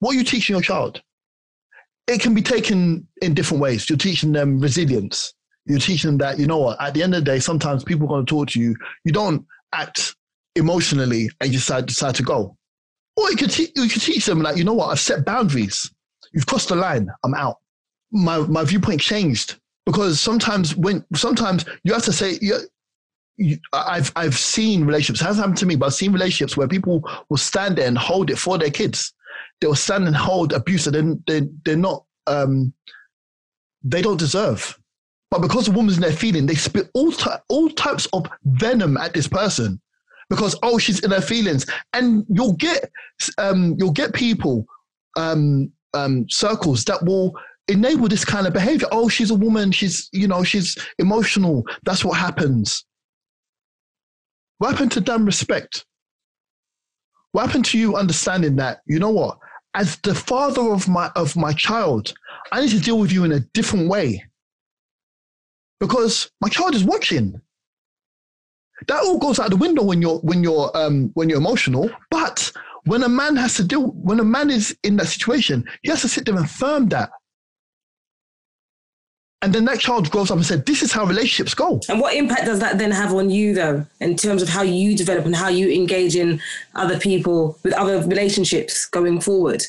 what are you teaching your child? It can be taken in different ways. You're teaching them resilience. You're teaching them that you know what. At the end of the day, sometimes people are going to talk to you. You don't act emotionally and you decide decide to go. Or you could te- you could teach them like you know what. I've set boundaries. You've crossed the line. I'm out my my viewpoint changed because sometimes when sometimes you have to say you, you, I've I've seen relationships it hasn't happened to me but I've seen relationships where people will stand there and hold it for their kids they will stand and hold abuse that they, they, they're not um, they don't deserve but because the woman's in their feeling they spit all ty- all types of venom at this person because oh she's in her feelings and you'll get um, you'll get people um, um, circles that will enable this kind of behavior. Oh, she's a woman. She's, you know, she's emotional. That's what happens. What happened to damn respect? What happened to you understanding that, you know what? As the father of my of my child, I need to deal with you in a different way. Because my child is watching. That all goes out the window when you're when you're um when you're emotional. But when a man has to deal when a man is in that situation, he has to sit there and firm that and then that child grows up and said, "This is how relationships go." And what impact does that then have on you, though, in terms of how you develop and how you engage in other people with other relationships going forward?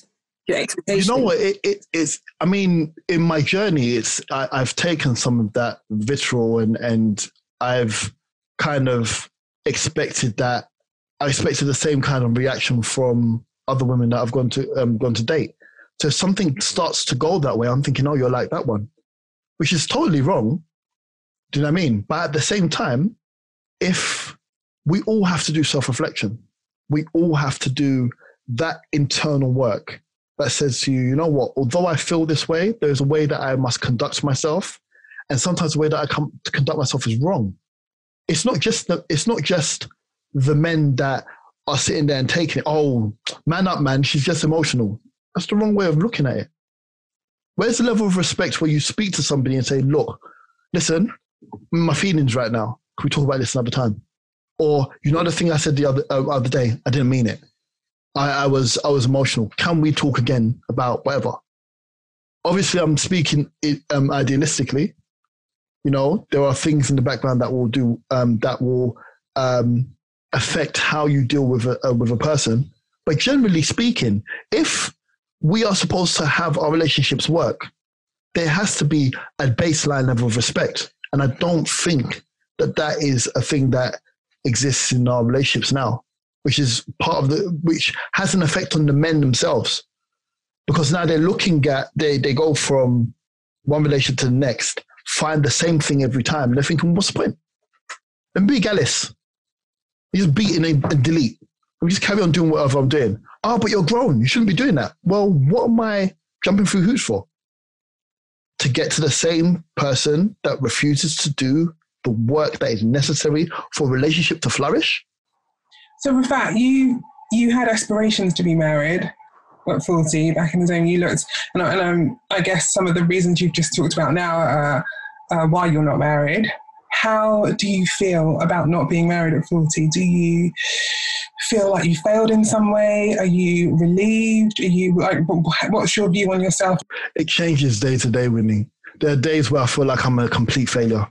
Your expectations. You know what? It, it, it's. I mean, in my journey, it's. I, I've taken some of that vitriol and and I've kind of expected that. I expected the same kind of reaction from other women that I've gone to um, gone to date. So if something starts to go that way, I'm thinking, oh, you're like that one which is totally wrong. Do you know what I mean? But at the same time, if we all have to do self reflection, we all have to do that internal work that says to you, you know what, although I feel this way, there's a way that I must conduct myself. And sometimes the way that I come to conduct myself is wrong. It's not just the, it's not just the men that are sitting there and taking it, oh, man up, man, she's just emotional. That's the wrong way of looking at it. Where's the level of respect where you speak to somebody and say, look, listen, my feelings right now. Can we talk about this another time? Or you know the thing I said the other uh, other day, I didn't mean it. I, I was I was emotional. Can we talk again about whatever? Obviously, I'm speaking um, idealistically. You know, there are things in the background that will do um, that will um, affect how you deal with a, uh, with a person. But generally speaking, if we are supposed to have our relationships work, there has to be a baseline level of respect. And I don't think that that is a thing that exists in our relationships now, which is part of the, which has an effect on the men themselves. Because now they're looking at, they, they go from one relationship to the next, find the same thing every time. And they're thinking, what's the point? And be Gallus. You just beat and, delete. We just carry on doing whatever I'm doing. Oh, but you're grown. You shouldn't be doing that. Well, what am I jumping through hoops for? To get to the same person that refuses to do the work that is necessary for a relationship to flourish? So, with that, you you had aspirations to be married at 40 back in the day, and you looked, and, and um, I guess some of the reasons you've just talked about now are uh, why you're not married. How do you feel about not being married at 40? Do you feel like you failed in some way? Are you relieved? Are you like, what's your view on yourself? It changes day to day, with me. There are days where I feel like I'm a complete failure.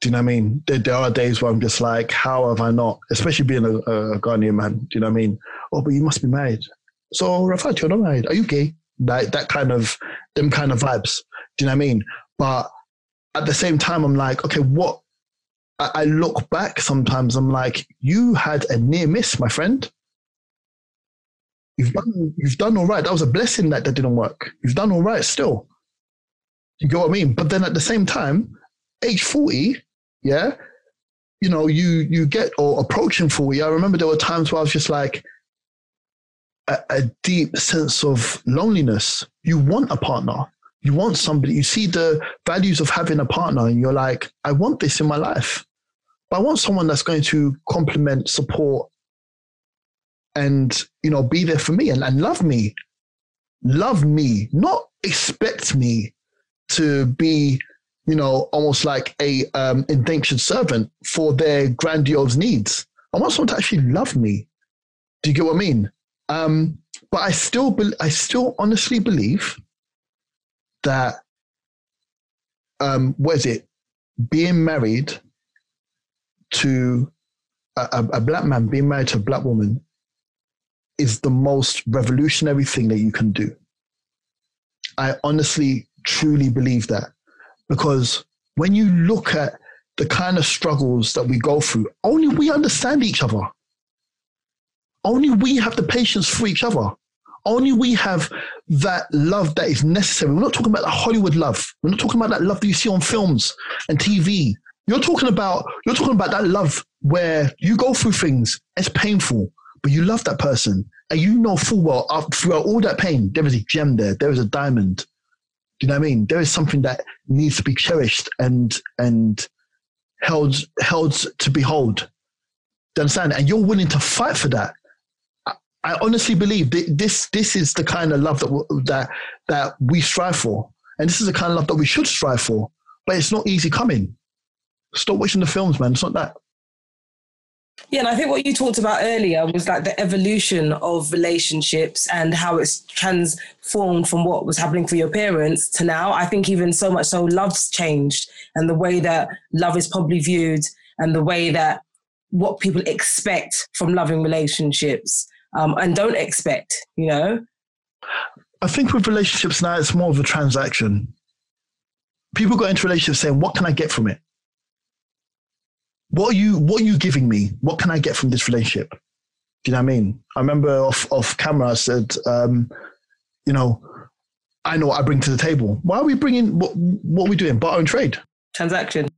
Do you know what I mean? There, there, are days where I'm just like, how have I not? Especially being a, a Ghanaian man. Do you know what I mean? Oh, but you must be married. So, Rafat, you're not married. Are you gay? Like that kind of, them kind of vibes. Do you know what I mean? But at the same time, I'm like, okay, what? I, look back sometimes, I'm like, you had a near miss, my friend. You've done, you've done all right. That was a blessing that that didn't work. You've done all right still. You get what I mean? But then at the same time, age 40, yeah, you know, you you get or approaching 40. I remember there were times where I was just like a, a deep sense of loneliness. You want a partner you want somebody, you see the values of having a partner, and you're like, I want this in my life. But I want someone that's going to complement, support, and you know, be there for me and, and love me. Love me, not expect me to be, you know, almost like a um, indentured servant for their grandiose needs. I want someone to actually love me. Do you get what I mean? Um, but I still, be- I still honestly believe that um, what is it? Being married to a, a, black man, being married to a black woman, is the most revolutionary thing that you can do. I honestly, truly believe that because when you look at the kind of struggles that we go through, only we understand each other. Only we have the patience for each other. Only we have that love that is necessary. We're not talking about the Hollywood love. We're not talking about that love that you see on films and TV. You're talking about you're talking about that love where you go through things. It's painful, but you love that person, and you know full well throughout all that pain, there is a gem there. There is a diamond. Do you know what I mean? There is something that needs to be cherished and and held held to behold. Do you understand? And you're willing to fight for that. I honestly believe this this is the kind of love that that that we strive for, and this is the kind of love that we should strive for. But it's not easy coming. Stop watching the films, man. It's not that. Yeah, and I think what you talked about earlier was like the evolution of relationships and how it's transformed from what was happening for your parents to now. I think even so much so, love's changed, and the way that love is probably viewed, and the way that what people expect from loving relationships um, and don't expect, you know? I think with relationships now, it's more of a transaction. People go into relationships saying, what can I get from it? What are you, what are you giving me? What can I get from this relationship? Do you know what I mean? I remember off, off camera, I said, um, you know, I know what I bring to the table. Why are we bringing, what, what are we doing? Barter and trade. Transaction.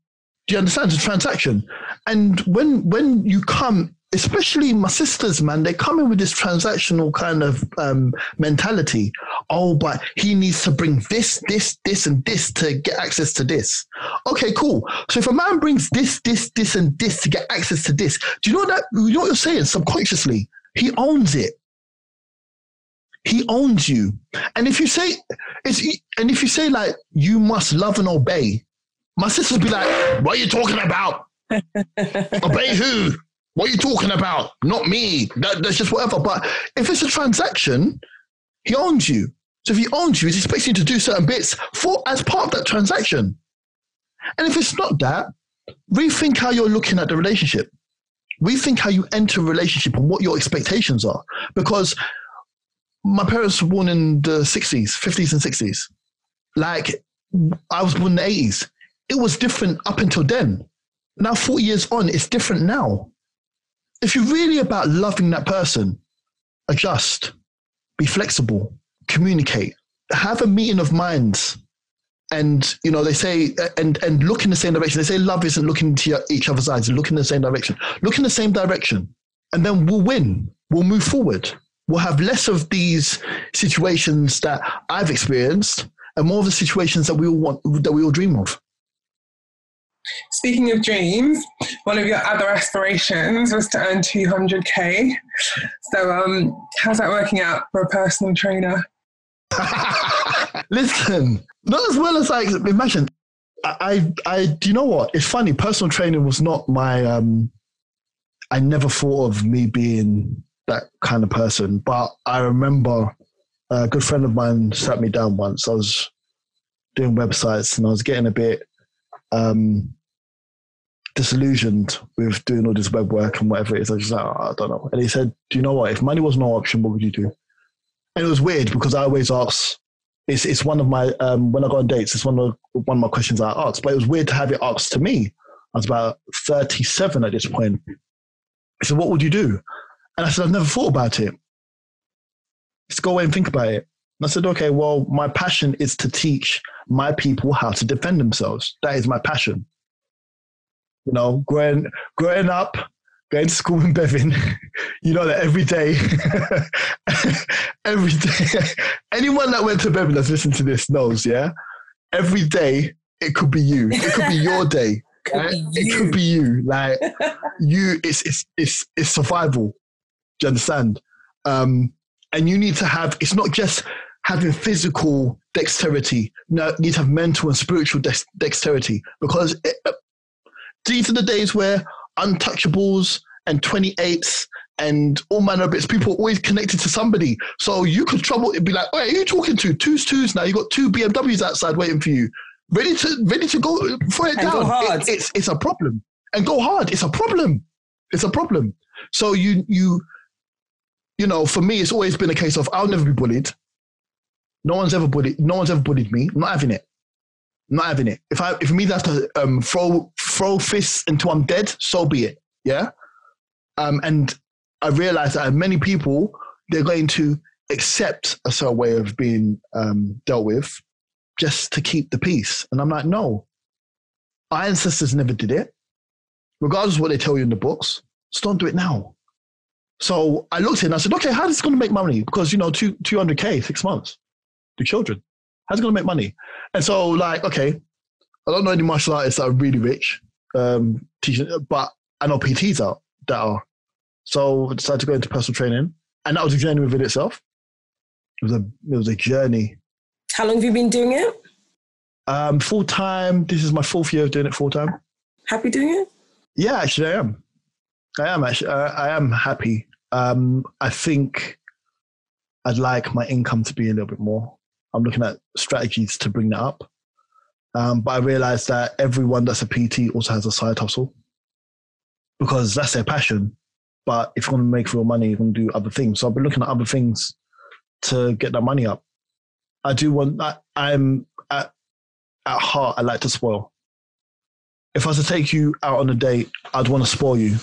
Do you understand? It's a transaction. And when, when you come especially my sisters, man, they come in with this transactional kind of um, mentality. Oh, but he needs to bring this, this, this, and this to get access to this. Okay, cool. So if a man brings this, this, this, and this to get access to this, do you know that? You know what you're saying subconsciously? He owns it. He owns you. And if you say it's and if you say like you must love and obey, my sisters be like, "What are you talking about? obey who? What are you talking about? Not me. That, that's just whatever. But if it's a transaction, he owns you. So if he owns you, he's expecting you to do certain bits for as part of that transaction. And if it's not that, rethink how you're looking at the relationship. Rethink how you enter a relationship and what your expectations are. Because my parents were born in the 60s, 50s, and 60s. Like, I was born in the 80s. It was different up until then. Now, 40 years on, it's different now. If you're really about loving that person, adjust, be flexible, communicate, have a meeting of minds. And you know they say, and and look in the same direction. They say love isn't looking into each other's eyes; look in the same direction. Look in the same direction, and then we'll win. We'll move forward. We'll have less of these situations that I've experienced, and more of the situations that we all want, that we all dream of. Speaking of dreams, one of your other aspirations was to earn 200k. So, um, how's that working out for a personal trainer? Listen, not as well as I imagine. I, I, I, do you know what? It's funny. Personal training was not my. Um, I never thought of me being that kind of person, but I remember a good friend of mine sat me down once. I was doing websites and I was getting a bit um, disillusioned with doing all this web work and whatever it is. I was just like, oh, I don't know. And he said, Do you know what? If money was no option, what would you do? And it was weird because I always ask it's it's one of my um, when I go on dates, it's one of one of my questions I ask. But it was weird to have it asked to me. I was about thirty seven at this point. He said, "What would you do?" And I said, "I've never thought about it. Let's go away and think about it." And I said, "Okay, well, my passion is to teach my people how to defend themselves. That is my passion. You know, growing growing up." Going to school in Bevin, you know that every day, every day, anyone that went to Bevin that's listened to this knows, yeah? Every day, it could be you. It could be your day. Could right? be It could be you. Like, you, it's, it's, it's, it's survival. Do you understand? Um, and you need to have, it's not just having physical dexterity. No, you need to have mental and spiritual dex- dexterity because it, these are the days where untouchables and 28s and all manner of bits. People are always connected to somebody. So you could trouble it'd be like, who are you talking to? Two's twos now. You've got two BMWs outside waiting for you. Ready to ready to go throw it And down. It- it's it's a problem. And go hard. It's a problem. It's a problem. So you you you know, for me it's always been a case of I'll never be bullied. No one's ever bullied no one's ever bullied me. I'm not having it. I'm not having it. If I if me that's to um, throw throw fists until I'm dead, so be it. Yeah. Um, and I realized that many people they're going to accept a certain way of being um, dealt with just to keep the peace. And I'm like, no. Our ancestors never did it. Regardless of what they tell you in the books, just don't do it now. So I looked at it and I said, okay, how is this going to make money? Because, you know, two, 200K, six months, the children. How's it going to make money? And so, like, okay, I don't know any martial artists that are really rich, um, teaching, but I know PTs out that are. So I decided to go into personal training, and that was a journey within itself. It was a it was a journey. How long have you been doing it? Um, full time. This is my fourth year of doing it full time. Happy doing it? Yeah, actually, I am. I am actually. I, I am happy. Um, I think I'd like my income to be a little bit more. I'm looking at strategies to bring that up. Um, but I realized that everyone that's a PT also has a side hustle because that's their passion. But if you're going to make real money, you're going to do other things. So I've been looking at other things to get that money up. I do want. I, I'm at at heart. I like to spoil. If I was to take you out on a date, I'd want to spoil you.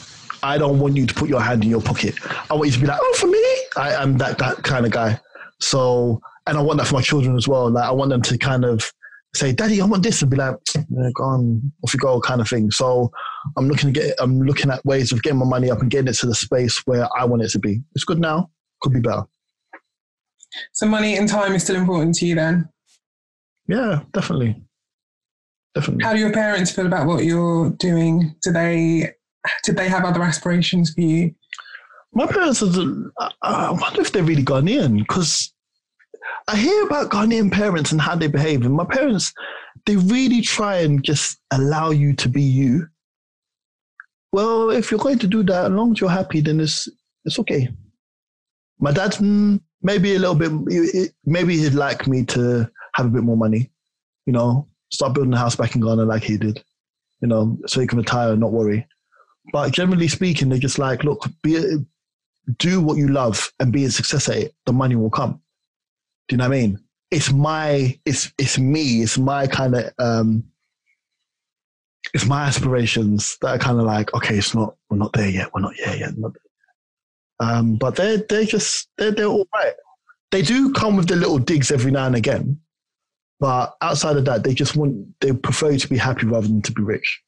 I don't want you to put your hand in your pocket. I want you to be like, oh, for me, I am that that kind of guy. So, and I want that for my children as well. Like, I want them to kind of say, "Daddy, I want this," and be like, yeah, "Go on, off you go," kind of thing. So, I'm looking to get. I'm looking at ways of getting my money up and getting it to the space where I want it to be. It's good now. Could be better. So money and time is still important to you then. Yeah, definitely, definitely. How do your parents feel about what you're doing? Do they did they have other aspirations for you? My parents, are, I- wonder if they're really Ghanaian because I hear about Ghanaian parents and how they behave. And my parents, they really try and just allow you to be you. Well, if you're going to do that, as long as you're happy, then it's, it's okay. My dad, mm, maybe a little bit, maybe he'd like me to have a bit more money, you know, start building a house back in Ghana like he did, you know, so he can retire and not worry. But generally speaking, they're just like, look, be do what you love and be a success at it. The money will come. Do you know what I mean? It's my, it's it's me. It's my kind of, um, it's my aspirations that are kind of like, okay, it's not, we're not there yet. We're not there yet. Not there. Um, but they're they're just they're they're all right. They do come with the little digs every now and again, but outside of that, they just want they prefer to be happy rather than to be rich.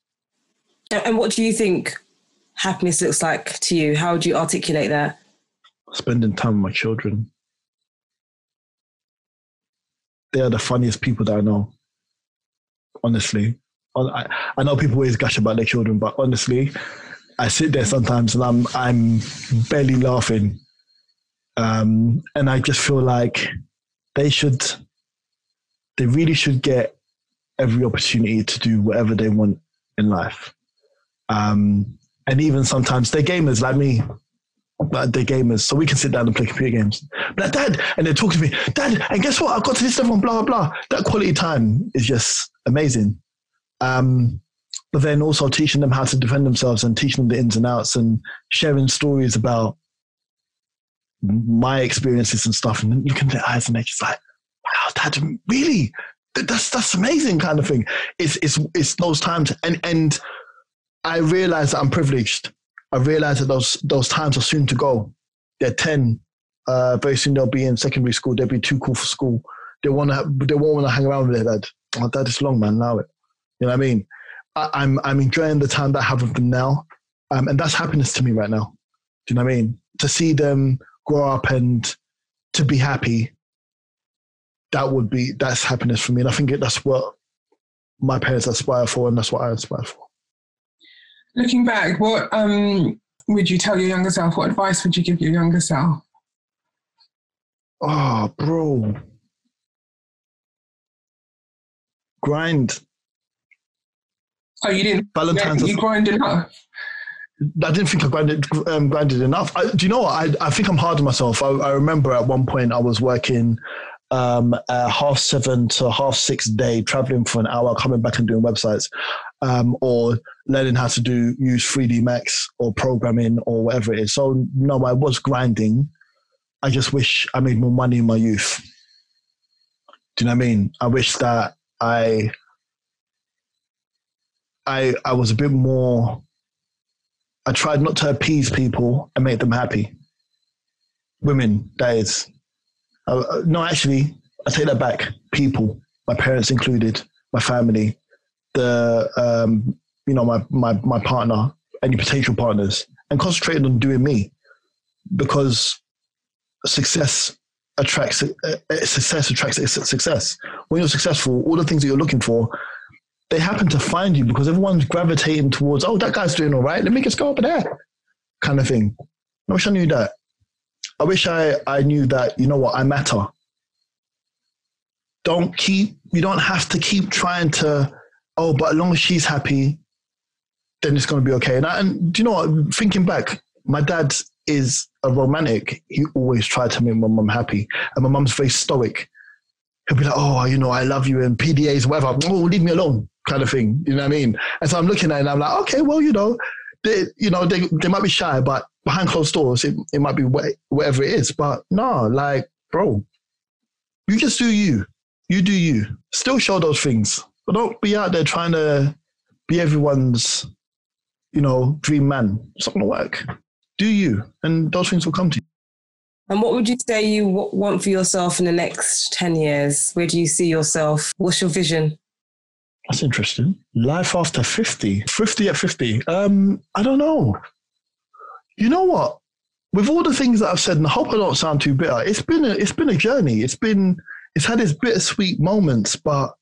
And what do you think happiness looks like to you? How would you articulate that? Spending time with my children. They are the funniest people that I know. Honestly, I, I know people always gush about their children, but honestly, I sit there sometimes and I'm I'm barely laughing, um, and I just feel like they should, they really should get every opportunity to do whatever they want in life. Um, and even sometimes they're gamers like me. But they're gamers, so we can sit down and play computer games. But Dad, and they're talking to me, Dad, and guess what? I got to this level, blah, blah, blah. That quality time is just amazing. Um, but then also teaching them how to defend themselves and teaching them the ins and outs and sharing stories about my experiences and stuff. And looking at their eyes and they're just like, wow, Dad, really? That's that's amazing kind of thing. It's it's it's those times and and I realize that I'm privileged. I realize that those those times are soon to go. They're ten. Uh, very soon they'll be in secondary school. They'll be too cool for school. They want to. They won't want to hang around with their dad. Oh, dad is long, man. Now it. You know what I mean? I, I'm I'm enjoying the time that I have with them now, um, and that's happiness to me right now. Do you know what I mean? To see them grow up and to be happy. That would be that's happiness for me, and I think that's what my parents aspire for, and that's what I aspire for. Looking back, what um, would you tell your younger self? What advice would you give your younger self? Oh, bro. Grind. Oh, you didn't. Valentine's. You, you grind enough. I didn't think I grinded, um, grinded enough. I, do you know what? I, I think I'm hard on myself. I, I remember at one point I was working um, half seven to half six day, traveling for an hour, coming back and doing websites, um, or learning how to do use 3D Max or programming or whatever it is. So no, I was grinding. I just wish I made more money in my youth. Do you know what I mean? I wish that I I I was a bit more I tried not to appease people and make them happy. Women, that is. Uh, no, actually, I take that back. People, my parents included, my family, the um, you know my my my partner, any potential partners, and concentrated on doing me, because success attracts uh, success attracts success. When you're successful, all the things that you're looking for, they happen to find you because everyone's gravitating towards. Oh, that guy's doing all right. Let me just go over there, kind of thing. I wish I knew that. I wish I, I knew that, you know what, I matter. Don't keep, you don't have to keep trying to, oh, but as long as she's happy, then it's going to be okay. And, I, and do you know what, thinking back, my dad is a romantic. He always tried to make my mum happy. And my mum's very stoic. He'll be like, oh, you know, I love you and PDAs, whatever. Oh, leave me alone, kind of thing. You know what I mean? And so I'm looking at it and I'm like, okay, well, you know, they, you know, they, they might be shy, but behind closed doors, it, it might be whatever it is. But no, like, bro, you just do you. You do you. Still show those things. But don't be out there trying to be everyone's, you know, dream man. It's not going to work. Do you. And those things will come to you. And what would you say you want for yourself in the next 10 years? Where do you see yourself? What's your vision? That's interesting. Life after 50. 50 at 50. Um, I don't know you know what? With all the things that I've said, and I hope I don't sound too bitter, it's been a, it's been a journey. It's been it's had its bittersweet moments, but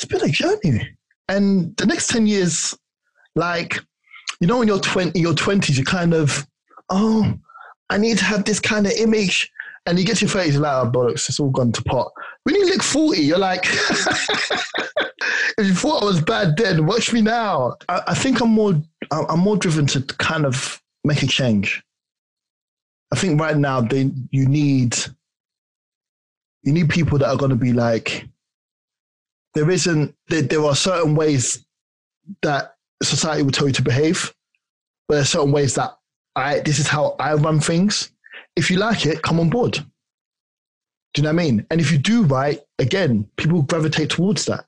it's been a journey. And the next ten years, like you know, in your twenty your twenties, you kind of oh, I need to have this kind of image. And you get to your 30s, you're like, oh, bollocks, it's all gone to pot. When you look 40, you're like, if you thought I was bad then, watch me now. I, I think I'm more, I'm more driven to kind of make a change. I think right now they you need you need people that are going to be like there isn't there, there are certain ways that society will tell you to behave but there's certain ways that I this is how I run things. If you like it, come on board. Do you know what I mean? And if you do right, again, people gravitate towards that.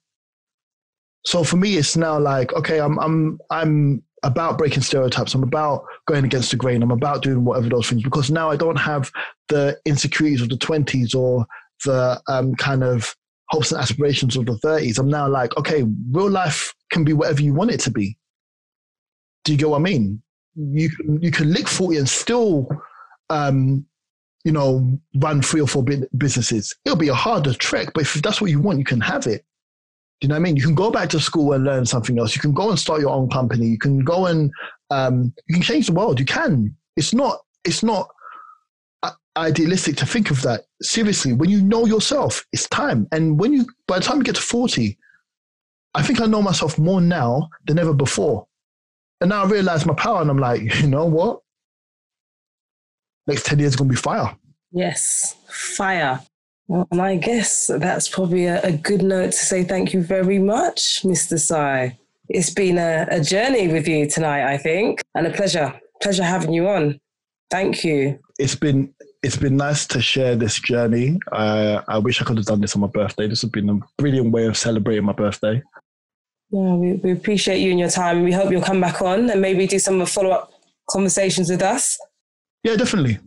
So for me, it's now like, okay, I'm I'm I'm about breaking stereotypes. I'm about going against the grain. I'm about doing whatever those things because now I don't have the insecurities of the 20s or the um, kind of hopes and aspirations of the 30s. I'm now like, okay, real life can be whatever you want it to be. Do you get what I mean? You you can lick 40 and still, um, you know, run three or four businesses. It'll be a harder trek, but if that's what you want, you can have it. Do you know what I mean? You can go back to school and learn something else. You can go and start your own company. You can go and um, you can change the world. You can. It's not. It's not idealistic to think of that. Seriously, when you know yourself, it's time. And when you, by the time you get to forty, I think I know myself more now than ever before. And now I realize my power, and I'm like, you know what? Next ten years is gonna be fire. Yes, fire. Well, and I guess that's probably a, a, good note to say thank you very much, Mr. Sai. It's been a, a journey with you tonight, I think, and a pleasure. Pleasure having you on. Thank you. It's been it's been nice to share this journey. Uh, I wish I could have done this on my birthday. This would have been a brilliant way of celebrating my birthday. Yeah, we, we appreciate you and your time. We hope you'll come back on and maybe do some follow up conversations with us. Yeah, definitely.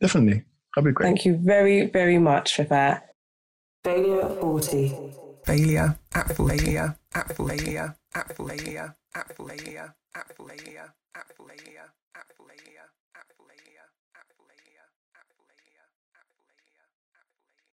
Definitely. That'd be great. Thank you very, very much for that. Failure at 40. Failure at 40. Failure at 40. Failure at 40. Failure at 40.